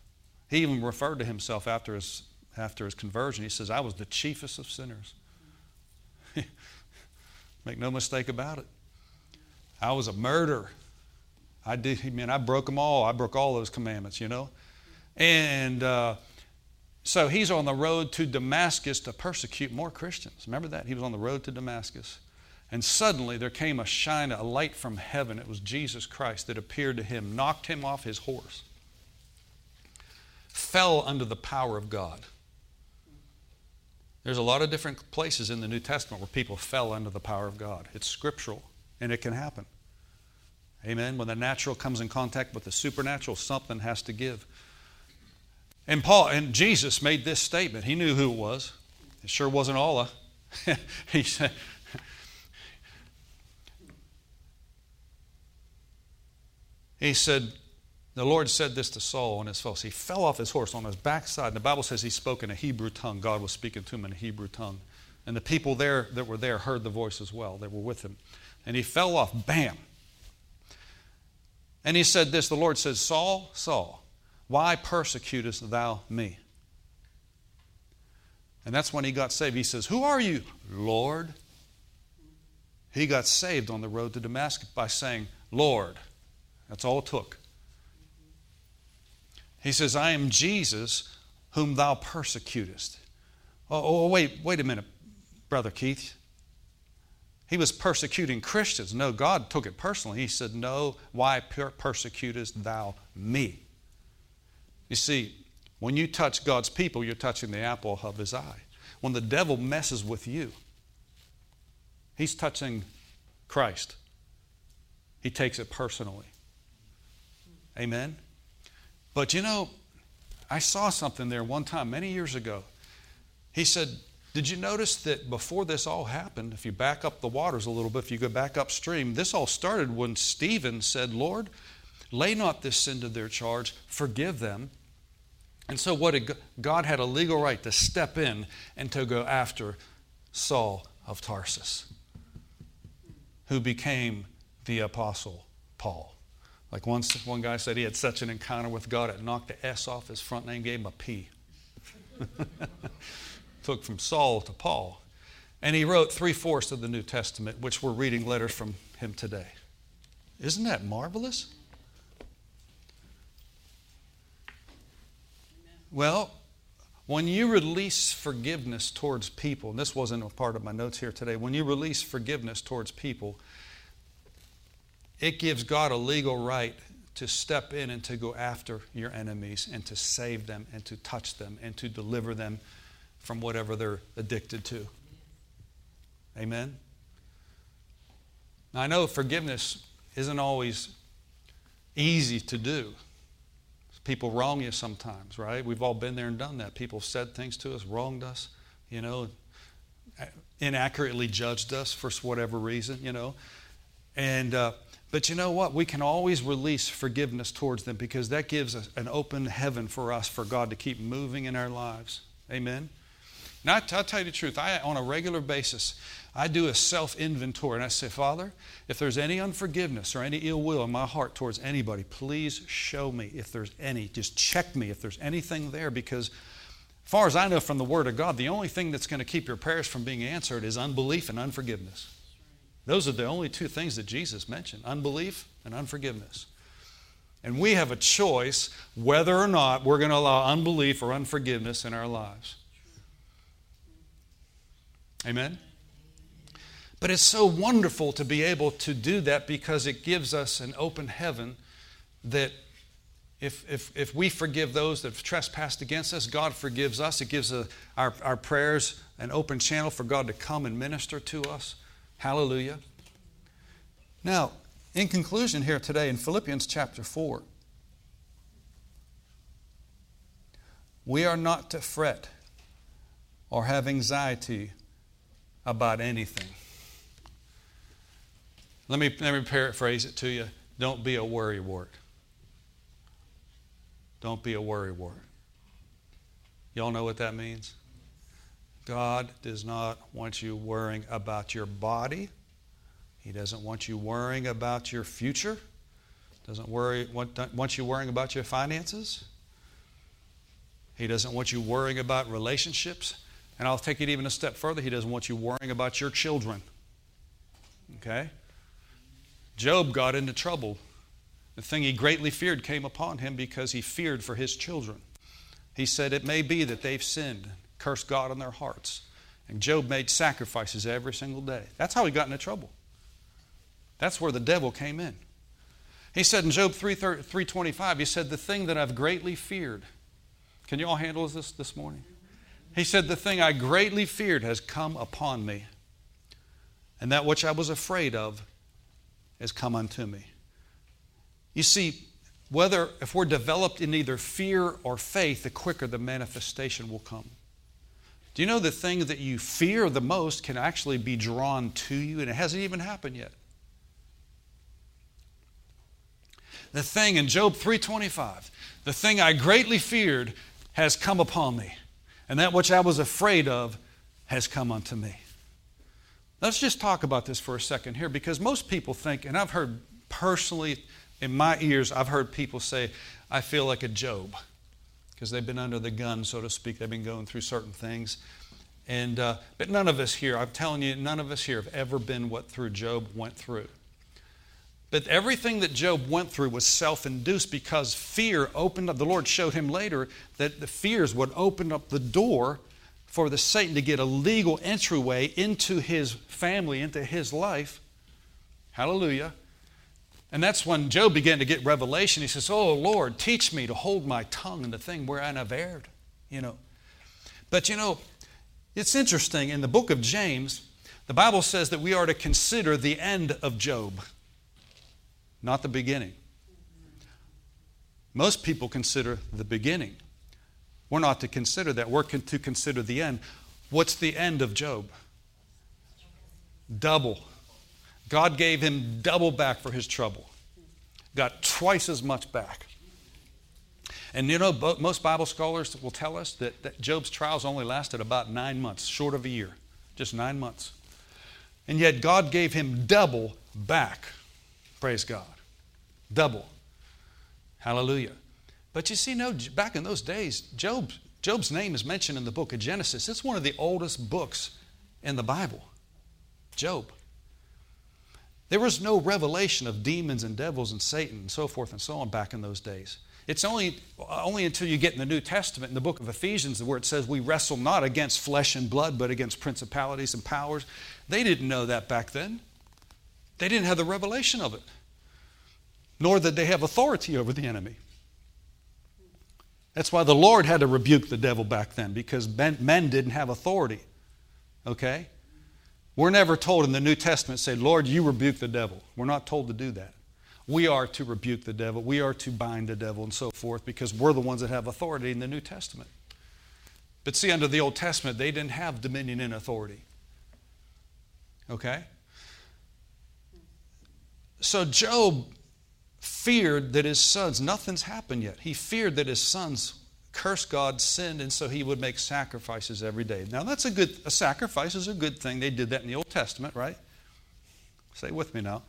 He even referred to himself after his, after his conversion. He says, I was the chiefest of sinners. [laughs] Make no mistake about it. I was a murderer. I did, I mean, I broke them all. I broke all those commandments, you know. And uh, so he's on the road to Damascus to persecute more Christians. Remember that? He was on the road to Damascus. And suddenly there came a shine, a light from heaven. It was Jesus Christ that appeared to him, knocked him off his horse, fell under the power of God. There's a lot of different places in the New Testament where people fell under the power of God. It's scriptural. And it can happen. Amen. When the natural comes in contact with the supernatural, something has to give. And Paul and Jesus made this statement. He knew who it was. It sure wasn't Allah. [laughs] he said, He said, the Lord said this to Saul on his face. He fell off his horse on his backside. And the Bible says he spoke in a Hebrew tongue. God was speaking to him in a Hebrew tongue. And the people there that were there heard the voice as well. They were with him and he fell off. Bam. And he said this the Lord says, Saul, Saul, why persecutest thou me? And that's when he got saved. He says, Who are you, Lord? He got saved on the road to Damascus by saying, Lord. That's all it took. He says, I am Jesus whom thou persecutest. Oh, oh, oh wait, wait a minute, Brother Keith. He was persecuting Christians. No, God took it personally. He said, No, why persecutest thou me? You see, when you touch God's people, you're touching the apple of his eye. When the devil messes with you, he's touching Christ. He takes it personally. Amen? But you know, I saw something there one time many years ago. He said, did you notice that before this all happened, if you back up the waters a little bit, if you go back upstream, this all started when Stephen said, Lord, lay not this sin to their charge, forgive them. And so, what God had a legal right to step in and to go after Saul of Tarsus, who became the Apostle Paul. Like once one guy said he had such an encounter with God, it knocked the S off his front name, gave him a P. [laughs] took from Saul to Paul. And he wrote three fourths of the New Testament, which we're reading letters from him today. Isn't that marvelous? Well, When you release forgiveness towards people, and this wasn't a part of my notes here today, when you release forgiveness towards people, it gives God a legal right to step in and to go after your enemies and to save them and to touch them and to deliver them from whatever they're addicted to. Amen? Now, I know forgiveness isn't always easy to do. People wrong you sometimes, right? We've all been there and done that. People said things to us, wronged us, you know, inaccurately judged us for whatever reason, you know. And, uh, but you know what? We can always release forgiveness towards them because that gives us an open heaven for us, for God to keep moving in our lives. Amen? Now, I'll tell you the truth. I, on a regular basis, I do a self inventory and I say, Father, if there's any unforgiveness or any ill will in my heart towards anybody, please show me if there's any. Just check me if there's anything there because, as far as I know from the Word of God, the only thing that's going to keep your prayers from being answered is unbelief and unforgiveness. Those are the only two things that Jesus mentioned unbelief and unforgiveness. And we have a choice whether or not we're going to allow unbelief or unforgiveness in our lives. Amen? But it's so wonderful to be able to do that because it gives us an open heaven that if, if, if we forgive those that have trespassed against us, God forgives us. It gives a, our, our prayers an open channel for God to come and minister to us. Hallelujah. Now, in conclusion, here today in Philippians chapter 4, we are not to fret or have anxiety about anything. Let me, let me paraphrase it to you. Don't be a worrywart. Don't be a worrywart. Y'all know what that means? God does not want you worrying about your body. He doesn't want you worrying about your future. Doesn't worry want, want you worrying about your finances. He doesn't want you worrying about relationships. And I'll take it even a step further. He doesn't want you worrying about your children. Okay? Job got into trouble. The thing he greatly feared came upon him because he feared for his children. He said, It may be that they've sinned, cursed God in their hearts. And Job made sacrifices every single day. That's how he got into trouble. That's where the devil came in. He said in Job 3, 325, he said, The thing that I've greatly feared. Can you all handle this this morning? He said, The thing I greatly feared has come upon me, and that which I was afraid of has come unto me. You see, whether if we're developed in either fear or faith, the quicker the manifestation will come. Do you know the thing that you fear the most can actually be drawn to you, and it hasn't even happened yet? The thing in Job 3:25, the thing I greatly feared has come upon me, and that which I was afraid of has come unto me. Let's just talk about this for a second here because most people think, and I've heard personally in my ears, I've heard people say, I feel like a Job because they've been under the gun, so to speak. They've been going through certain things. And, uh, but none of us here, I'm telling you, none of us here have ever been what through Job went through. But everything that Job went through was self induced because fear opened up. The Lord showed him later that the fears would open up the door for the Satan to get a legal entryway into his family, into his life. Hallelujah. And that's when Job began to get revelation. He says, Oh Lord, teach me to hold my tongue in the thing wherein I've erred. You know. But you know, it's interesting. In the book of James, the Bible says that we are to consider the end of Job, not the beginning. Most people consider the beginning. We're not to consider that. We're to consider the end. What's the end of Job? Double. God gave him double back for his trouble, got twice as much back. And you know, most Bible scholars will tell us that, that Job's trials only lasted about nine months, short of a year, just nine months. And yet God gave him double back. Praise God. Double. Hallelujah. But you see, no, back in those days, Job, Job's name is mentioned in the book of Genesis. It's one of the oldest books in the Bible. Job. There was no revelation of demons and devils and Satan and so forth and so on back in those days. It's only, only until you get in the New Testament, in the book of Ephesians, where it says we wrestle not against flesh and blood, but against principalities and powers. They didn't know that back then. They didn't have the revelation of it, nor did they have authority over the enemy. That's why the Lord had to rebuke the devil back then, because men, didn't have authority. Okay? We're never told in the New Testament, say, Lord, you rebuke the devil. We're not told to do that. We are to rebuke the devil. We are to bind the devil and so forth because we're the ones that have authority in the New Testament. But see, under the Old Testament, they didn't have dominion and authority. Okay? So Job feared that his sons, nothing's happened yet. He feared that his sons cursed God, sinned, and so he would make sacrifices every day. Now, that's a good, a sacrifice is a good thing. They did that in the Old Testament, right? Say with me now.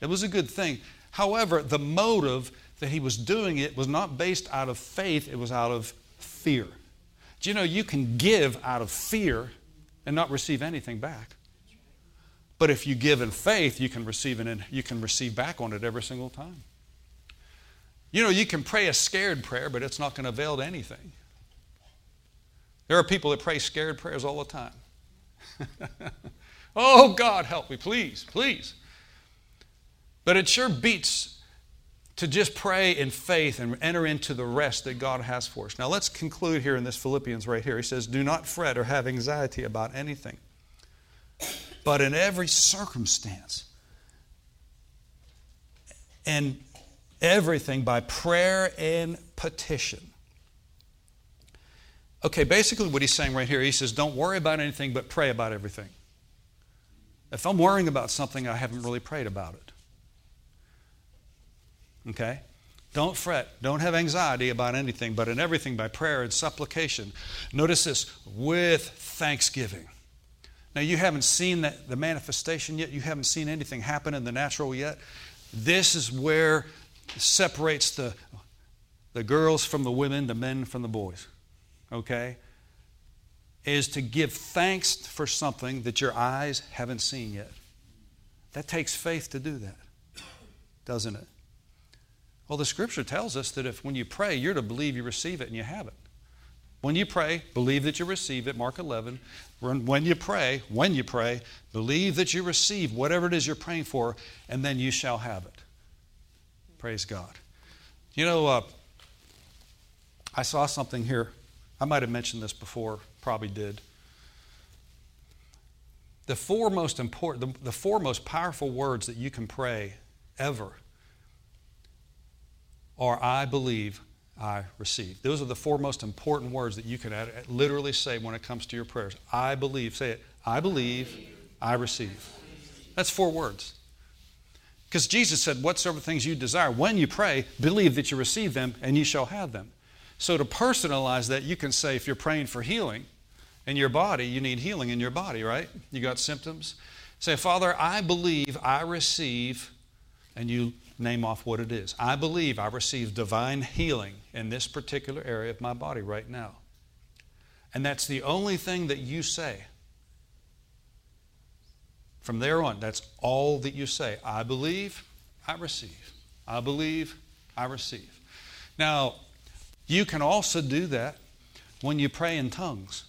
It was a good thing. However, the motive that he was doing it was not based out of faith, it was out of fear. Do you know you can give out of fear and not receive anything back? But if you give in faith, you can receive and you can receive back on it every single time. You know, you can pray a scared prayer, but it's not going to avail to anything. There are people that pray scared prayers all the time. [laughs] oh, God, help me, please, please. But it sure beats to just pray in faith and enter into the rest that God has for us. Now, let's conclude here in this Philippians right here. He says, Do not fret or have anxiety about anything, but in every circumstance and everything by prayer and petition. Okay, basically what he's saying right here, he says, don't worry about anything but pray about everything. If I'm worrying about something, I haven't really prayed about it. Okay? Don't fret. Don't have anxiety about anything, but in everything by prayer and supplication. Notice this with thanksgiving. Now, you haven't seen the manifestation yet. You haven't seen anything happen in the natural yet. This is where separates the, the girls from the women, the men from the boys. Okay? Is to give thanks for something that your eyes haven't seen yet. That takes faith to do that, doesn't it? Well, the scripture tells us that if when you pray, you're to believe you receive it and you have it. When you pray, believe that you receive it, Mark 11. When you pray, when you pray, believe that you receive whatever it is you're praying for, and then you shall have it. Praise God. You know, uh, I saw something here. I might have mentioned this before, probably did. The four most important, the, the four most powerful words that you can pray ever are I believe, I receive. Those are the four most important words that you can literally say when it comes to your prayers. I believe. Say it. I believe, I receive. That's four words. Because Jesus said, Whatsoever things you desire, when you pray, believe that you receive them and you shall have them. So, to personalize that, you can say, if you're praying for healing in your body, you need healing in your body, right? You got symptoms? Say, Father, I believe I receive, and you name off what it is. I believe I receive divine healing in this particular area of my body right now. And that's the only thing that you say. From there on, that's all that you say. I believe, I receive. I believe, I receive. Now, you can also do that when you pray in tongues.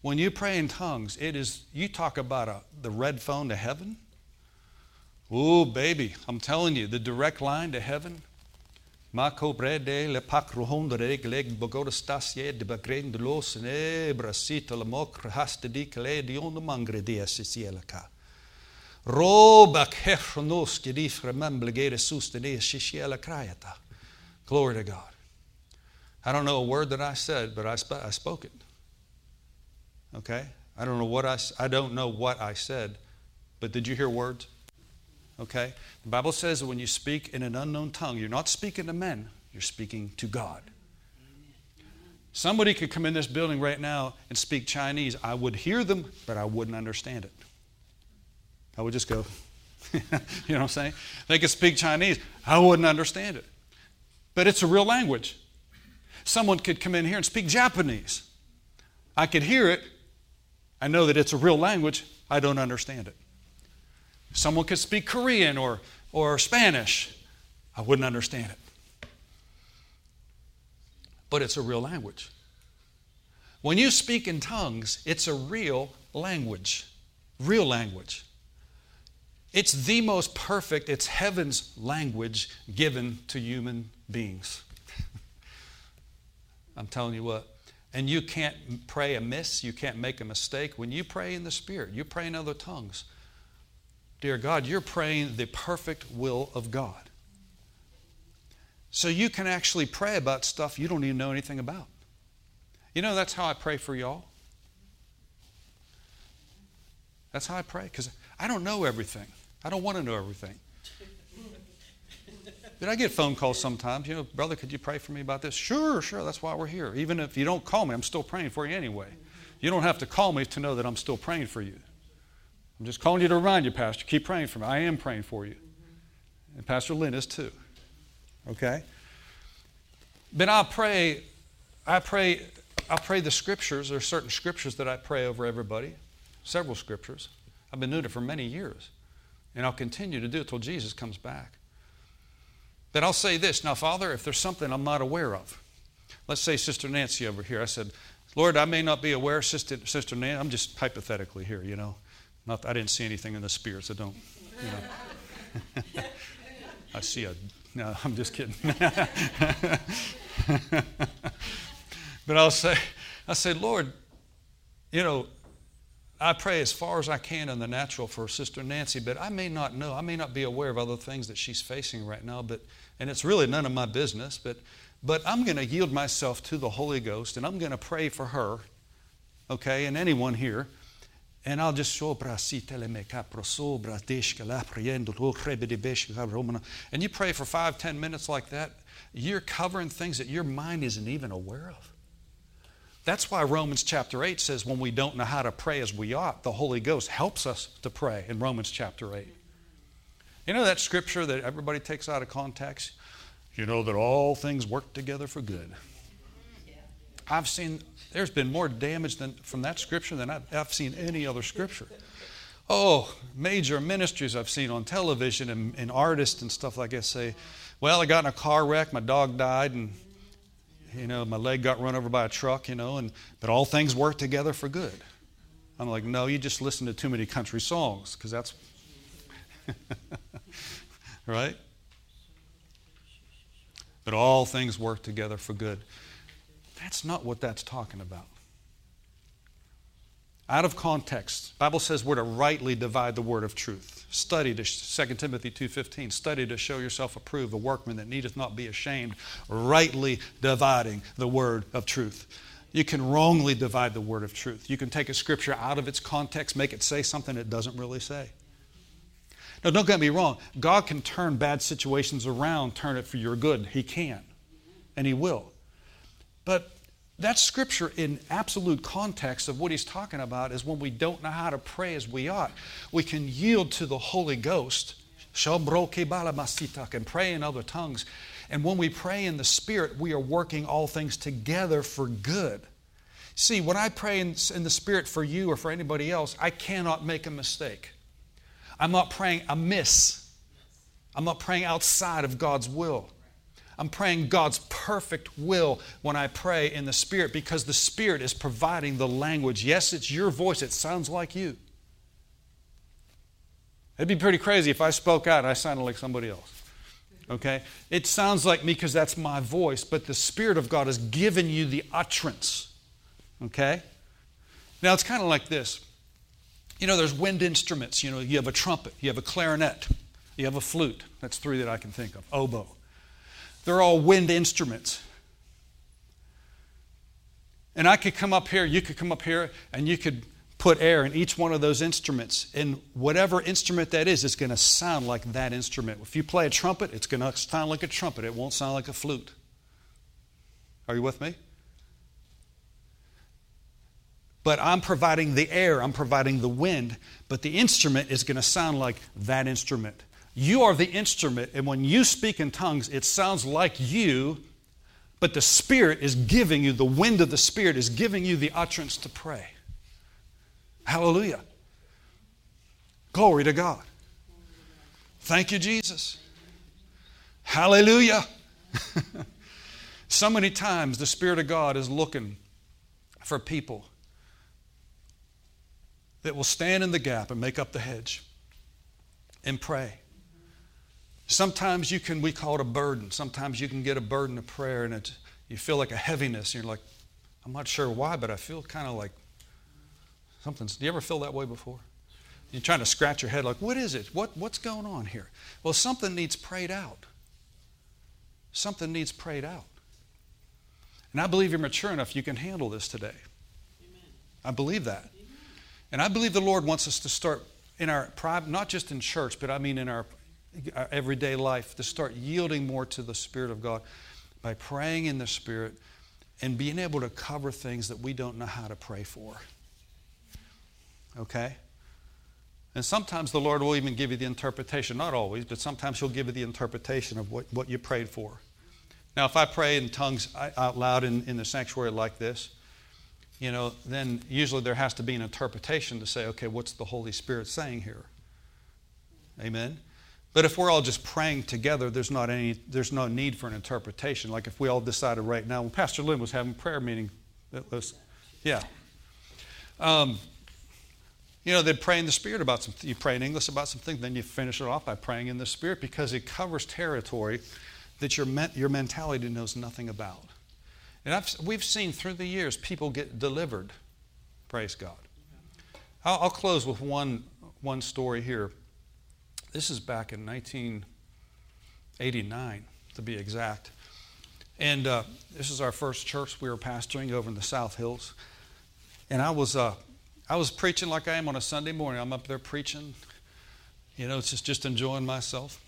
When you pray in tongues, it is, you talk about a, the red phone to heaven. Oh, baby, I'm telling you, the direct line to heaven Mako brede le pakruhondere gleg bogoda stasje de bagren de los ne brasita le mokre haste di kle di on de mangre di esisielaka. Roba kernos ke di frememble gere suste di shishiela krayata. Glory to God. I don't know a word that I said, but I, I spoke it. Okay? I don't know what I, I don't know what I said, but did you hear words? Okay? The Bible says that when you speak in an unknown tongue, you're not speaking to men, you're speaking to God. Somebody could come in this building right now and speak Chinese. I would hear them, but I wouldn't understand it. I would just go, [laughs] you know what I'm saying? They could speak Chinese. I wouldn't understand it. But it's a real language. Someone could come in here and speak Japanese. I could hear it. I know that it's a real language. I don't understand it. Someone could speak Korean or, or Spanish. I wouldn't understand it. But it's a real language. When you speak in tongues, it's a real language. Real language. It's the most perfect, it's heaven's language given to human beings. [laughs] I'm telling you what. And you can't pray amiss, you can't make a mistake. When you pray in the Spirit, you pray in other tongues. Dear God, you're praying the perfect will of God. So you can actually pray about stuff you don't even know anything about. You know, that's how I pray for y'all. That's how I pray, because I don't know everything. I don't want to know everything. [laughs] Did I get phone calls sometimes? You know, brother, could you pray for me about this? Sure, sure. That's why we're here. Even if you don't call me, I'm still praying for you anyway. You don't have to call me to know that I'm still praying for you. I'm just calling you to remind you, Pastor. Keep praying for me. I am praying for you. And Pastor Lynn is too. Okay? But I pray, I pray, I pray the scriptures. There are certain scriptures that I pray over everybody. Several scriptures. I've been doing it for many years. And I'll continue to do it till Jesus comes back. But I'll say this now, Father, if there's something I'm not aware of, let's say Sister Nancy over here, I said, Lord, I may not be aware, Sister, Sister Nancy, I'm just hypothetically here, you know. Not, I didn't see anything in the spirit, so don't, you know. [laughs] I see a, no, I'm just kidding. [laughs] but I'll say, I say, Lord, you know, I pray as far as I can in the natural for Sister Nancy, but I may not know, I may not be aware of other things that she's facing right now, but and it's really none of my business, but but I'm going to yield myself to the Holy Ghost and I'm going to pray for her, okay, and anyone here. And I'll just show and you pray for five, ten minutes like that, you're covering things that your mind isn't even aware of. That's why Romans chapter 8 says when we don't know how to pray as we ought, the Holy Ghost helps us to pray in Romans chapter 8. You know that scripture that everybody takes out of context? You know that all things work together for good. I've seen, there's been more damage than, from that scripture than I've, I've seen any other scripture. Oh, major ministries I've seen on television and, and artists and stuff like that say, well, I got in a car wreck, my dog died, and you know, my leg got run over by a truck, you know, and but all things work together for good. I'm like, no, you just listen to too many country songs because that's [laughs] right. But all things work together for good. That's not what that's talking about. Out of context bible says we're to rightly divide the word of truth. Study to 2 timothy 2.15 study to show yourself approved a workman that needeth not be ashamed rightly dividing the word of truth. You can wrongly divide the word of truth. You can take a scripture out of its context make it say something it doesn't really say. Now don't get me wrong god can turn bad situations around turn it for your good. He can and he will but that scripture, in absolute context of what he's talking about, is when we don't know how to pray as we ought, we can yield to the Holy Ghost and pray in other tongues. And when we pray in the Spirit, we are working all things together for good. See, when I pray in, in the Spirit for you or for anybody else, I cannot make a mistake. I'm not praying amiss. I'm not praying outside of God's will. I'm praying God's perfect will when I pray in the Spirit because the Spirit is providing the language. Yes, it's your voice, it sounds like you. It'd be pretty crazy if I spoke out and I sounded like somebody else. Okay? It sounds like me because that's my voice, but the Spirit of God has given you the utterance. Okay? Now it's kind of like this. You know, there's wind instruments. You know, you have a trumpet, you have a clarinet, you have a flute. That's three that I can think of. Oboe. They're all wind instruments. And I could come up here, you could come up here, and you could put air in each one of those instruments. And whatever instrument that is, it's going to sound like that instrument. If you play a trumpet, it's going to sound like a trumpet. It won't sound like a flute. Are you with me? But I'm providing the air, I'm providing the wind, but the instrument is going to sound like that instrument. You are the instrument, and when you speak in tongues, it sounds like you, but the Spirit is giving you, the wind of the Spirit is giving you the utterance to pray. Hallelujah. Glory to God. Thank you, Jesus. Hallelujah. [laughs] so many times the Spirit of God is looking for people that will stand in the gap and make up the hedge and pray. Sometimes you can, we call it a burden. Sometimes you can get a burden of prayer and it, you feel like a heaviness. And you're like, I'm not sure why, but I feel kind of like something's. Do you ever feel that way before? You're trying to scratch your head like, what is it? What, what's going on here? Well, something needs prayed out. Something needs prayed out. And I believe you're mature enough you can handle this today. Amen. I believe that. Amen. And I believe the Lord wants us to start in our private, not just in church, but I mean in our, our everyday life, to start yielding more to the Spirit of God by praying in the Spirit and being able to cover things that we don't know how to pray for. Okay? And sometimes the Lord will even give you the interpretation, not always, but sometimes He'll give you the interpretation of what, what you prayed for. Now, if I pray in tongues out loud in, in the sanctuary like this, you know, then usually there has to be an interpretation to say, okay, what's the Holy Spirit saying here? Amen? But if we're all just praying together, there's not any, there's no need for an interpretation. Like if we all decided right now, when Pastor Lynn was having prayer meeting, was, yeah. Um, you know, they'd pray in the Spirit about something. You pray in English about something, then you finish it off by praying in the Spirit because it covers territory that your, your mentality knows nothing about. And I've, we've seen through the years people get delivered. Praise God. I'll, I'll close with one, one story here. This is back in 1989, to be exact. And uh, this is our first church we were pastoring over in the South Hills. And I was, uh, I was preaching like I am on a Sunday morning. I'm up there preaching. You know, it's just, just enjoying myself.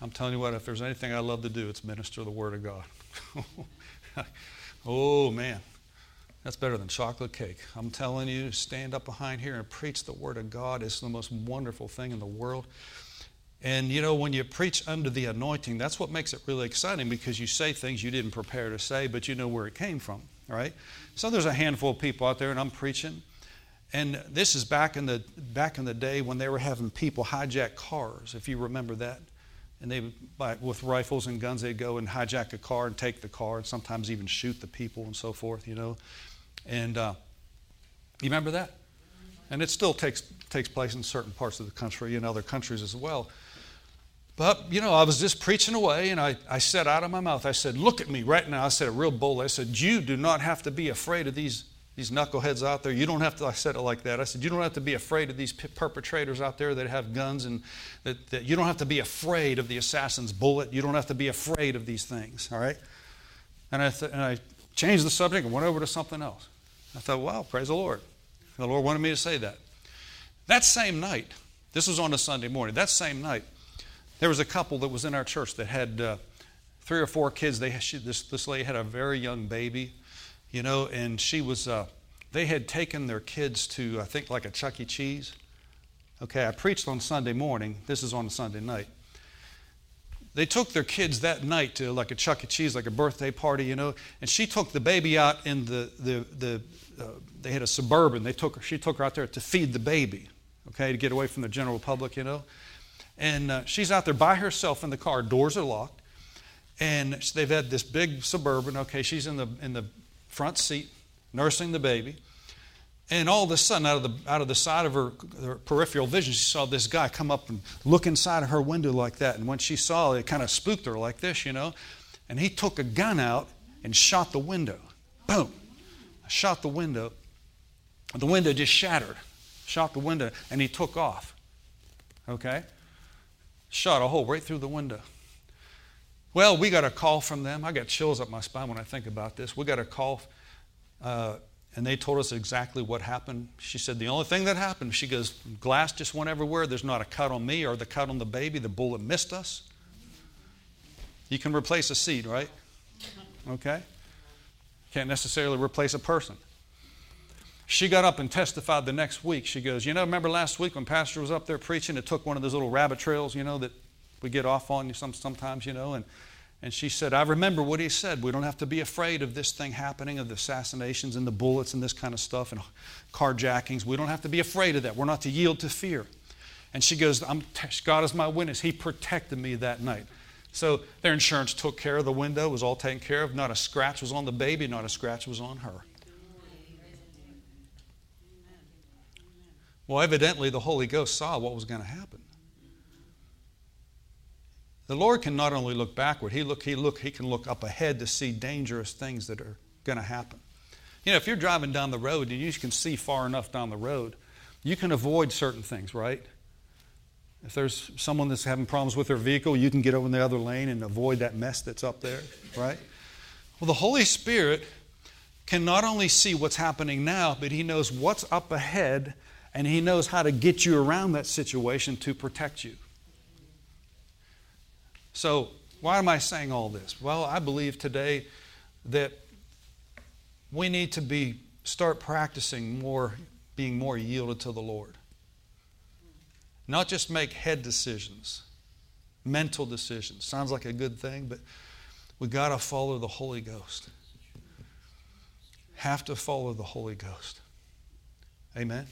I'm telling you what, if there's anything I love to do, it's minister the Word of God. [laughs] oh, man. That's better than chocolate cake. I'm telling you, stand up behind here and preach the Word of God. It's the most wonderful thing in the world. And you know, when you preach under the anointing, that's what makes it really exciting because you say things you didn't prepare to say, but you know where it came from, right? So there's a handful of people out there, and I'm preaching. And this is back in the back in the day when they were having people hijack cars, if you remember that and they with rifles and guns they'd go and hijack a car and take the car and sometimes even shoot the people and so forth you know and uh, you remember that and it still takes takes place in certain parts of the country and other countries as well but you know i was just preaching away and I, I said out of my mouth i said look at me right now i said a real bold i said you do not have to be afraid of these these knuckleheads out there, you don't have to, I said it like that. I said, you don't have to be afraid of these perpetrators out there that have guns, and that, that you don't have to be afraid of the assassin's bullet. You don't have to be afraid of these things, all right? And I, th- and I changed the subject and went over to something else. I thought, wow, praise the Lord. The Lord wanted me to say that. That same night, this was on a Sunday morning, that same night, there was a couple that was in our church that had uh, three or four kids. They, she, this, this lady had a very young baby you know, and she was, uh, they had taken their kids to, I think, like a Chuck E. Cheese. Okay, I preached on Sunday morning. This is on Sunday night. They took their kids that night to like a Chuck E. Cheese, like a birthday party, you know, and she took the baby out in the, the, the uh, they had a suburban. They took her, she took her out there to feed the baby, okay, to get away from the general public, you know. And uh, she's out there by herself in the car, doors are locked. And they've had this big suburban. Okay, she's in the in the front seat, nursing the baby. And all of a sudden, out of the, out of the side of her, her, peripheral vision, she saw this guy come up and look inside of her window like that. And when she saw it, it kind of spooked her like this, you know. And he took a gun out and shot the window. Boom. Shot the window. The window just shattered. Shot the window, and he took off. Okay? Shot a hole right through the window. Well, we got a call from them. I got chills up my spine when I think about this. We got a call, uh, and they told us exactly what happened. She said, The only thing that happened, she goes, glass just went everywhere. There's not a cut on me or the cut on the baby. The bullet missed us. You can replace a seed, right? Okay? Can't necessarily replace a person. She got up and testified the next week. She goes, You know, remember last week when Pastor was up there preaching? It took one of those little rabbit trails, you know, that we get off on some, sometimes, you know. And, and she said, I remember what he said. We don't have to be afraid of this thing happening, of the assassinations and the bullets and this kind of stuff and carjackings. We don't have to be afraid of that. We're not to yield to fear. And she goes, God is my witness. He protected me that night. So their insurance took care of the window, was all taken care of. Not a scratch was on the baby, not a scratch was on her. Well, evidently, the Holy Ghost saw what was going to happen. The Lord can not only look backward, he, look, he, look, he can look up ahead to see dangerous things that are going to happen. You know, if you're driving down the road and you can see far enough down the road, you can avoid certain things, right? If there's someone that's having problems with their vehicle, you can get over in the other lane and avoid that mess that's up there, right? Well, the Holy Spirit can not only see what's happening now, but He knows what's up ahead and He knows how to get you around that situation to protect you. So, why am I saying all this? Well, I believe today that we need to be start practicing more being more yielded to the Lord. Not just make head decisions, mental decisions. Sounds like a good thing, but we got to follow the Holy Ghost. Have to follow the Holy Ghost. Amen.